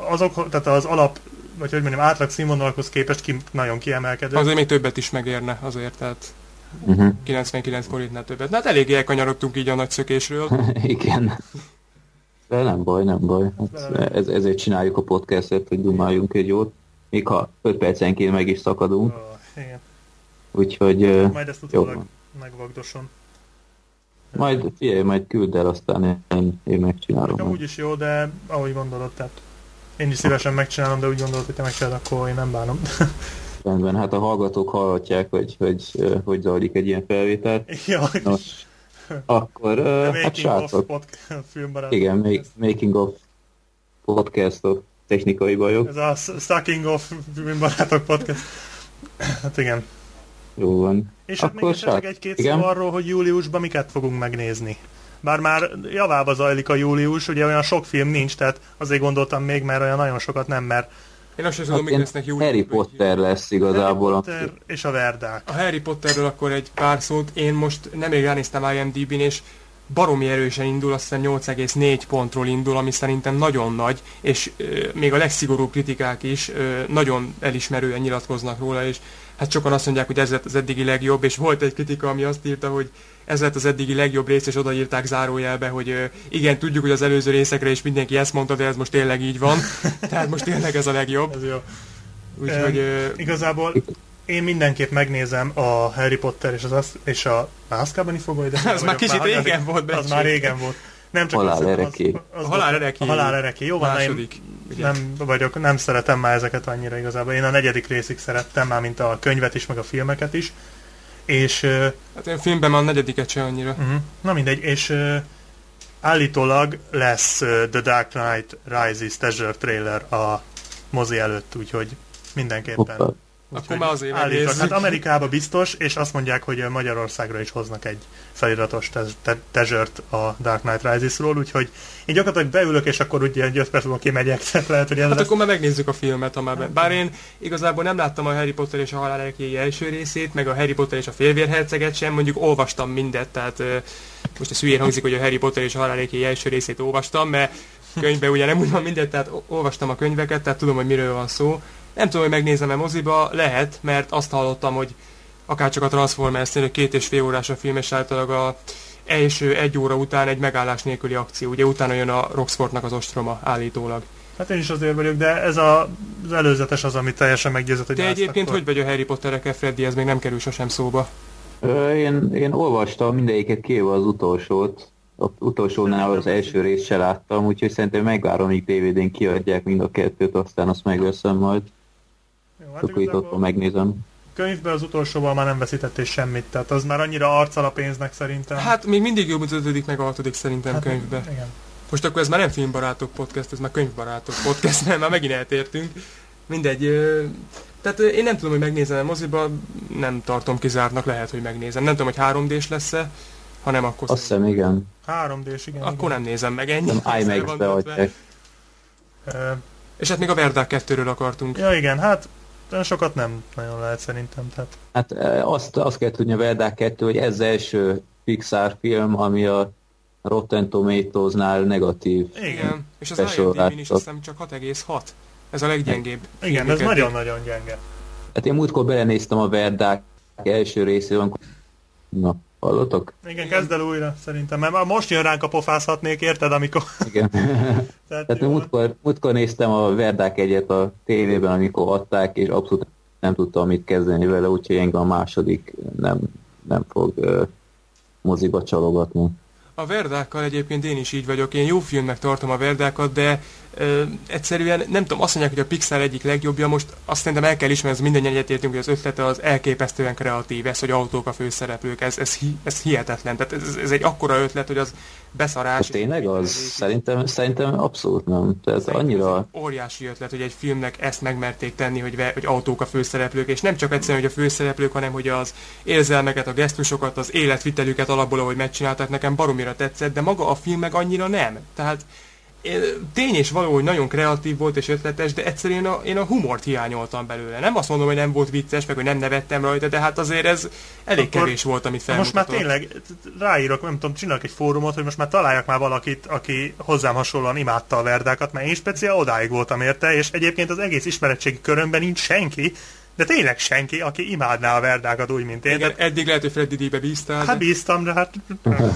azok, tehát az alap, vagy hogy mondjam, átlag színvonalakhoz képest ki, nagyon kiemelkedő. Azért még többet is megérne azért, tehát uh-huh. 99 forintnál többet. Na hát eléggé elkanyarodtunk így a nagy szökésről. [laughs] Igen. De nem baj, nem baj. Hát ez, ezért csináljuk a podcastet, hogy dumáljunk egy jót. Még ha 5 percenként meg is szakadunk. Oh, igen. Úgyhogy Majd ezt utólag megvagdosom. Majd, figyelj, majd küld el, aztán én, én megcsinálom. Nekem úgyis jó, de ahogy gondolod, tehát én is szívesen megcsinálom, de úgy gondolod, hogy te megcsinálod, akkor én nem bánom. Rendben, hát a hallgatók hallhatják, hogy hogy, hogy zajlik egy ilyen felvétel. [laughs] Ja, Nos, akkor, uh, hát srácok. Igen, make, Making of podcastok, technikai bajok. Ez a Sucking of filmbarátok podcast. Hát igen. Jó van. És hát még esetleg egy-két szó arról, hogy júliusban miket fogunk megnézni. Bár már javába zajlik a július, ugye olyan sok film nincs, tehát azért gondoltam még, mert olyan nagyon sokat nem, mert én azt sem tudom, hát lesznek július. Harry Potter lesz igazából. Harry Potter a... és a Verdák. A Harry Potterről akkor egy pár szót. Én most nemrég ránéztem IMDb-n, és baromi erősen indul, azt hiszem 8,4 pontról indul, ami szerintem nagyon nagy, és euh, még a legszigorúbb kritikák is euh, nagyon elismerően nyilatkoznak róla, és hát sokan azt mondják, hogy ez lett az eddigi legjobb, és volt egy kritika, ami azt írta, hogy ez lett az eddigi legjobb rész, és odaírták zárójelbe, hogy igen, tudjuk, hogy az előző részekre is mindenki ezt mondta, de ez most tényleg így van. [laughs] Tehát most tényleg ez a legjobb. Ez jó. Úgyhogy... Um, igazából én mindenképp megnézem a Harry Potter és, az, és a Azkaban fogó ide. [laughs] Az már kicsit már régen volt, Az már régen volt. Nem csak halál ereké. Az, az halál ereké. A halál ereké. Jó van, Második, én nem vagyok, nem szeretem már ezeket annyira igazából. Én a negyedik részig szerettem már, mint a könyvet is, meg a filmeket is. És... Hát a filmben már a negyediket se annyira. Uh-huh. Na mindegy, és uh, állítólag lesz uh, The Dark Knight Rises teaser trailer a mozi előtt, úgyhogy mindenképpen. Hoppa. Akkor már azért állítok. Hát Amerikába biztos, és azt mondják, hogy Magyarországra is hoznak egy feliratos tezsört a Dark Knight Rises-ról, úgyhogy én gyakorlatilag beülök, és akkor ugye egy 5 perc múlva kimegyek, tehát lehet, hogy ez Hát lesz. akkor már megnézzük a filmet, ha már Bár én igazából nem láttam a Harry Potter és a halál első részét, meg a Harry Potter és a félvérherceget sem, mondjuk olvastam mindet, tehát most a szülyén hangzik, hogy a Harry Potter és a halál első részét olvastam, mert [laughs] könyvben ugye nem úgy van mindet, tehát olvastam a könyveket, tehát tudom, hogy miről van szó nem tudom, hogy megnézem-e moziba, lehet, mert azt hallottam, hogy akárcsak a Transformers-nél, két és fél órás a film, és általában a első egy óra után egy megállás nélküli akció. Ugye utána jön a Roxfortnak az ostroma állítólag. Hát én is azért vagyok, de ez a, az előzetes az, ami teljesen meggyőzött, hogy De egyébként akkor... hogy vagy a Harry Potterekkel, Freddy, ez még nem kerül sosem szóba. Ö, én, én olvastam mindegyiket kivéve az utolsót, az utolsónál az első részt se láttam, úgyhogy szerintem megvárom, míg DVD-n kiadják mind a kettőt, aztán azt megveszem majd. Jó, hát Akkor itt igazából ott megnézem. könyvben az utolsóval már nem veszítettél semmit, tehát az már annyira arccal a pénznek szerintem. Hát még mindig jobb, mint az ötödik, meg a hatodik szerintem Hát, könyvbe. Igen. Most akkor ez már nem filmbarátok podcast, ez már könyvbarátok podcast, mert már megint eltértünk. Mindegy. Tehát én nem tudom, hogy megnézem a moziba, nem tartom kizártnak, lehet, hogy megnézem. Nem tudom, hogy 3D-s lesz-e, ha nem, akkor, Azt hiszem, igen. 3D-s, igen. akkor nem nézem meg ennyi. Nem IMAX-be igen. És hát még a Verdák 2-ről akartunk. Ja igen, hát olyan sokat nem nagyon lehet szerintem. Tehát Hát eh, azt, azt kell tudni a Verdák 2, hogy ez az első Pixar film, ami a Rotten Tomatoes-nál negatív. igen, igen, Igen. És az. IMDb-n is azt hiszem csak 6,6. Ez a leggyengébb. ez filmjük eddig. nagyon-nagyon gyenge. Hát én múltkor belenéztem a Verdák első részében, amikor... Na, hallotok? Igen, kezd el újra szerintem, mert most jön ránk a pofázhatnék, érted, amikor... Igen. [laughs] Tehát, Tehát múltkor, múltkor néztem a Verdák egyet a tévében, amikor adták, és abszolút nem tudtam mit kezdeni vele, úgyhogy engem a második nem, nem fog uh, moziba csalogatni. A Verdákkal egyébként én is így vagyok. Én jó filmnek tartom a Verdákat, de ö, egyszerűen nem tudom, azt mondják, hogy a Pixar egyik legjobbja, most azt szerintem el kell ismerni, ez minden egyetértünk, hogy az ötlete az elképesztően kreatív, ez, hogy autók a főszereplők, ez, ez, ez hihetetlen. Tehát ez, ez egy akkora ötlet, hogy az beszarás. Hát tényleg az? Szerintem, szerintem abszolút nem. Tehát Szerintem annyira... ez óriási ötlet, hogy egy filmnek ezt megmerték tenni, hogy, ve, hogy autók a főszereplők, és nem csak egyszerűen, hogy a főszereplők, hanem hogy az érzelmeket, a gesztusokat, az életvitelüket alapból, ahogy megcsinálták, nekem baromira tetszett, de maga a film meg annyira nem. Tehát tény és való, hogy nagyon kreatív volt és ötletes, de egyszerűen a, én a humort hiányoltam belőle. Nem azt mondom, hogy nem volt vicces, meg hogy nem nevettem rajta, de hát azért ez elég Akkor kevés volt, amit Na most már felmutatott. tényleg ráírok, nem tudom, csinálok egy fórumot, hogy most már találjak már valakit, aki hozzám hasonlóan imádta a verdákat, mert én speciál odáig voltam érte, és egyébként az egész ismeretségi körömben nincs senki, de tényleg senki, aki imádná a verdákat úgy, mint én. Igen, De, eddig lehet, hogy Freddy D-be bíztál, hát de bíztam, de hát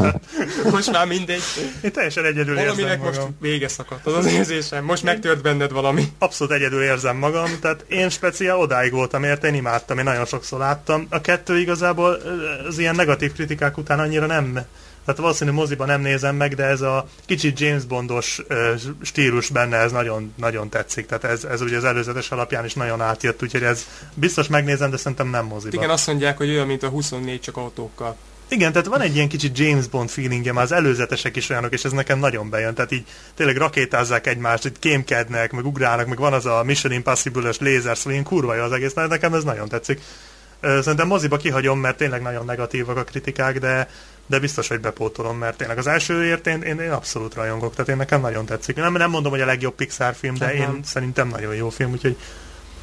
[laughs] most már mindegy. én teljesen egyedül érzem magam. most vége szakadt az az érzésem. Most megtört benned valami. abszolút egyedül érzem magam, tehát én speciál odáig voltam érte, én imádtam, én nagyon sokszor láttam. A kettő igazából az ilyen negatív kritikák után annyira nem, tehát valószínű moziban nem nézem meg, de ez a kicsit James Bondos stílus benne, ez nagyon, nagyon tetszik, tehát ez, ez ugye az előzetes alapján is nagyon átjött, úgyhogy ez biztos megnézem, de szerintem nem moziban. Igen, azt mondják, hogy olyan, mint a 24 csak autókkal. Igen, tehát van egy ilyen kicsit James Bond feelingje, már az előzetesek is olyanok, és ez nekem nagyon bejön. Tehát így tényleg rakétázzák egymást, így kémkednek, meg ugrálnak, meg van az a Mission Impossible-ös lézer, szóval ilyen kurva jó az egész, nekem ez nagyon tetszik. Szerintem moziba kihagyom, mert tényleg nagyon negatívak a kritikák, de, de biztos, hogy bepótolom, mert tényleg az elsőért én, én, én abszolút rajongok, tehát én nekem nagyon tetszik. Nem, nem mondom, hogy a legjobb Pixar film, de Hát én szerintem nagyon jó film, úgyhogy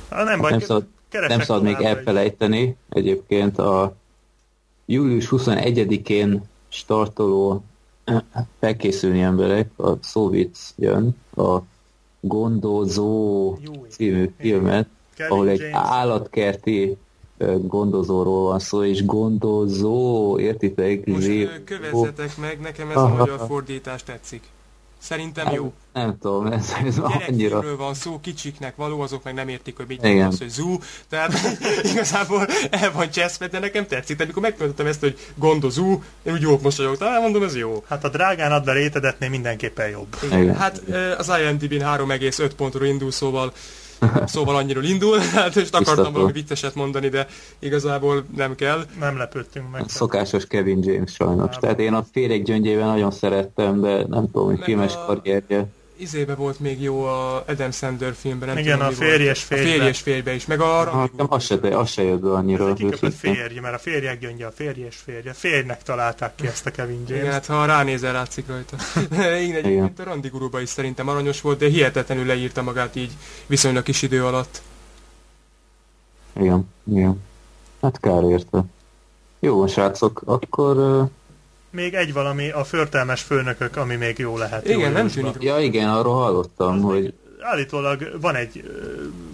nem baj, Nem szabad, nem szabad még elfelejteni. Egyébként a július 21-én startoló felkészülni emberek, a Szóvic jön, a Gondozó Jó, című filmet, Kevin ahol egy James. állatkerti gondozóról van szó, és gondozó, értitek? Most Zé- kövezzetek meg, nekem ez a [laughs] magyar fordítás tetszik. Szerintem jó. Nem tudom, ez, ez annyira... Van szó, kicsiknek való, azok meg nem értik, hogy mit Igen. az, hogy zoo, tehát [laughs] igazából el van cseszve, de nekem tetszik. Tehát amikor megmondtam ezt, hogy gondozó, én úgy jók mosolyogtam, hát mondom, ez jó. Hát a drágán adva rétedetnél mindenképpen jobb. Igen. Hát ö, az IMDb-n 3,5 pontról indul, szóval szóval annyiról indul, [laughs] hát most akartam Biztató. valami vicceset mondani, de igazából nem kell. Nem lepődtünk meg. Szokásos Kevin James sajnos. Nem. Tehát én a féreg gyöngyében nagyon szerettem, de nem tudom, hogy filmes a- karrierje. Izébe volt még jó a Adam Sandler filmben, nem Igen, tudom, a mi férj volt. és férjbe. A férj és férjbe is, meg a Ha, Randy nekem az se, az se jött be Ez annyira. egy kiköpött férj, mert a férjek gyöngye a férj és férje. Férjnek találták ki ezt a Kevin Igen, James. hát ha ránézel, látszik rajta. [laughs] Igen, egyébként a Randi Guruba is szerintem aranyos volt, de hihetetlenül leírta magát így viszonylag kis idő alatt. Igen, igen. Hát kár érte. Jó, srácok, akkor... Még egy valami, a förtelmes főnökök, ami még jó lehet. Igen, nem tűnik Ja igen, arról hallottam, hogy Állítólag van egy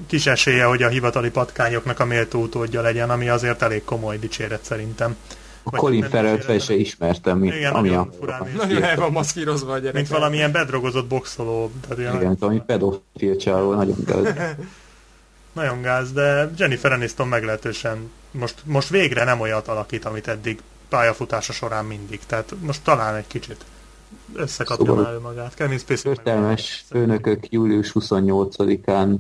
kis esélye, hogy a hivatali patkányoknak a méltó utódja legyen, ami azért elég komoly dicséret szerintem. a Vagy Colin Farrell fel se ismertem, mint Igen, ami nagyon a... furán. Nagyon el van maszkírozva a gyerek. Mint valamilyen bedrogozott boxoló. Tehát ilyen Igen, mint ami pedofil csávó, nagyon gáz. [laughs] Nagyon gáz, de Jennifer Aniston meglehetősen most, most végre nem olyat alakít, amit eddig pályafutása során mindig. Tehát most talán egy kicsit. összekapja szóval már magát. Kevin Spacey Történelmes főnökök július 28-án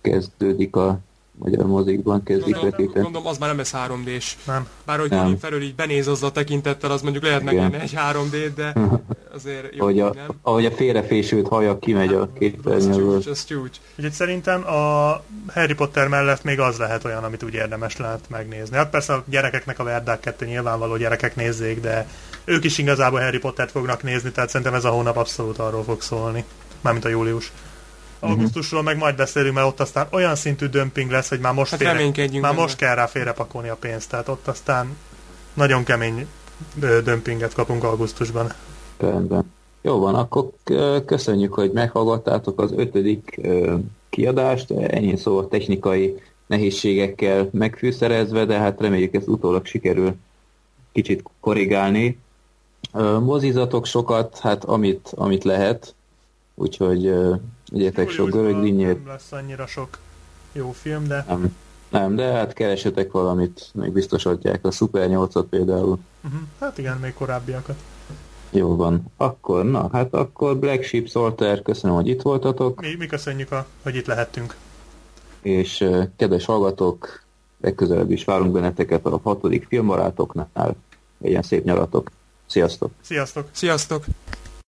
kezdődik a magyar mozikban kezdik vetíteni. Mondom, az már nem lesz 3D-s. Nem. Bár hogy nem. felül így benéz az a tekintettel, az mondjuk lehet megnyerni egy 3D-t, de [laughs] azért jó, ahogy a, nem. Ahogy a félrefésült haja kimegy a képernyőből. Ez csúcs, Úgyhogy szerintem a Harry Potter mellett még az lehet olyan, amit úgy érdemes lehet megnézni. Hát persze a gyerekeknek a Verdák 2 nyilvánvaló gyerekek nézzék, de ők is igazából Harry Pottert fognak nézni, tehát szerintem ez a hónap abszolút arról fog szólni. Mármint a július. Mhm. augusztusról meg majd beszélünk, mert ott aztán olyan szintű dömping lesz, hogy már most, hát félre, már most kell rá félrepakolni a pénzt, tehát ott aztán nagyon kemény dömpinget kapunk augusztusban. Rendben. Jó van, akkor köszönjük, hogy meghallgattátok az ötödik kiadást, ennyi szó a technikai nehézségekkel megfűszerezve, de hát reméljük ez utólag sikerül kicsit korrigálni. Mozizatok sokat, hát amit, amit lehet, úgyhogy Igyetek sok görög dinnyét. Nem lesz annyira sok jó film, de... Nem, nem de hát keresetek valamit, még biztos adják a Super 8-at például. Uh-huh. Hát igen, még korábbiakat. Jó van. Akkor, na, hát akkor Black Sheep Salter, köszönöm, hogy itt voltatok. Mi, mi köszönjük, a, hogy itt lehettünk. És uh, kedves hallgatók, legközelebb is várunk benneteket a hatodik filmbarátoknál. Legyen szép nyaratok. Sziasztok! Sziasztok! Sziasztok!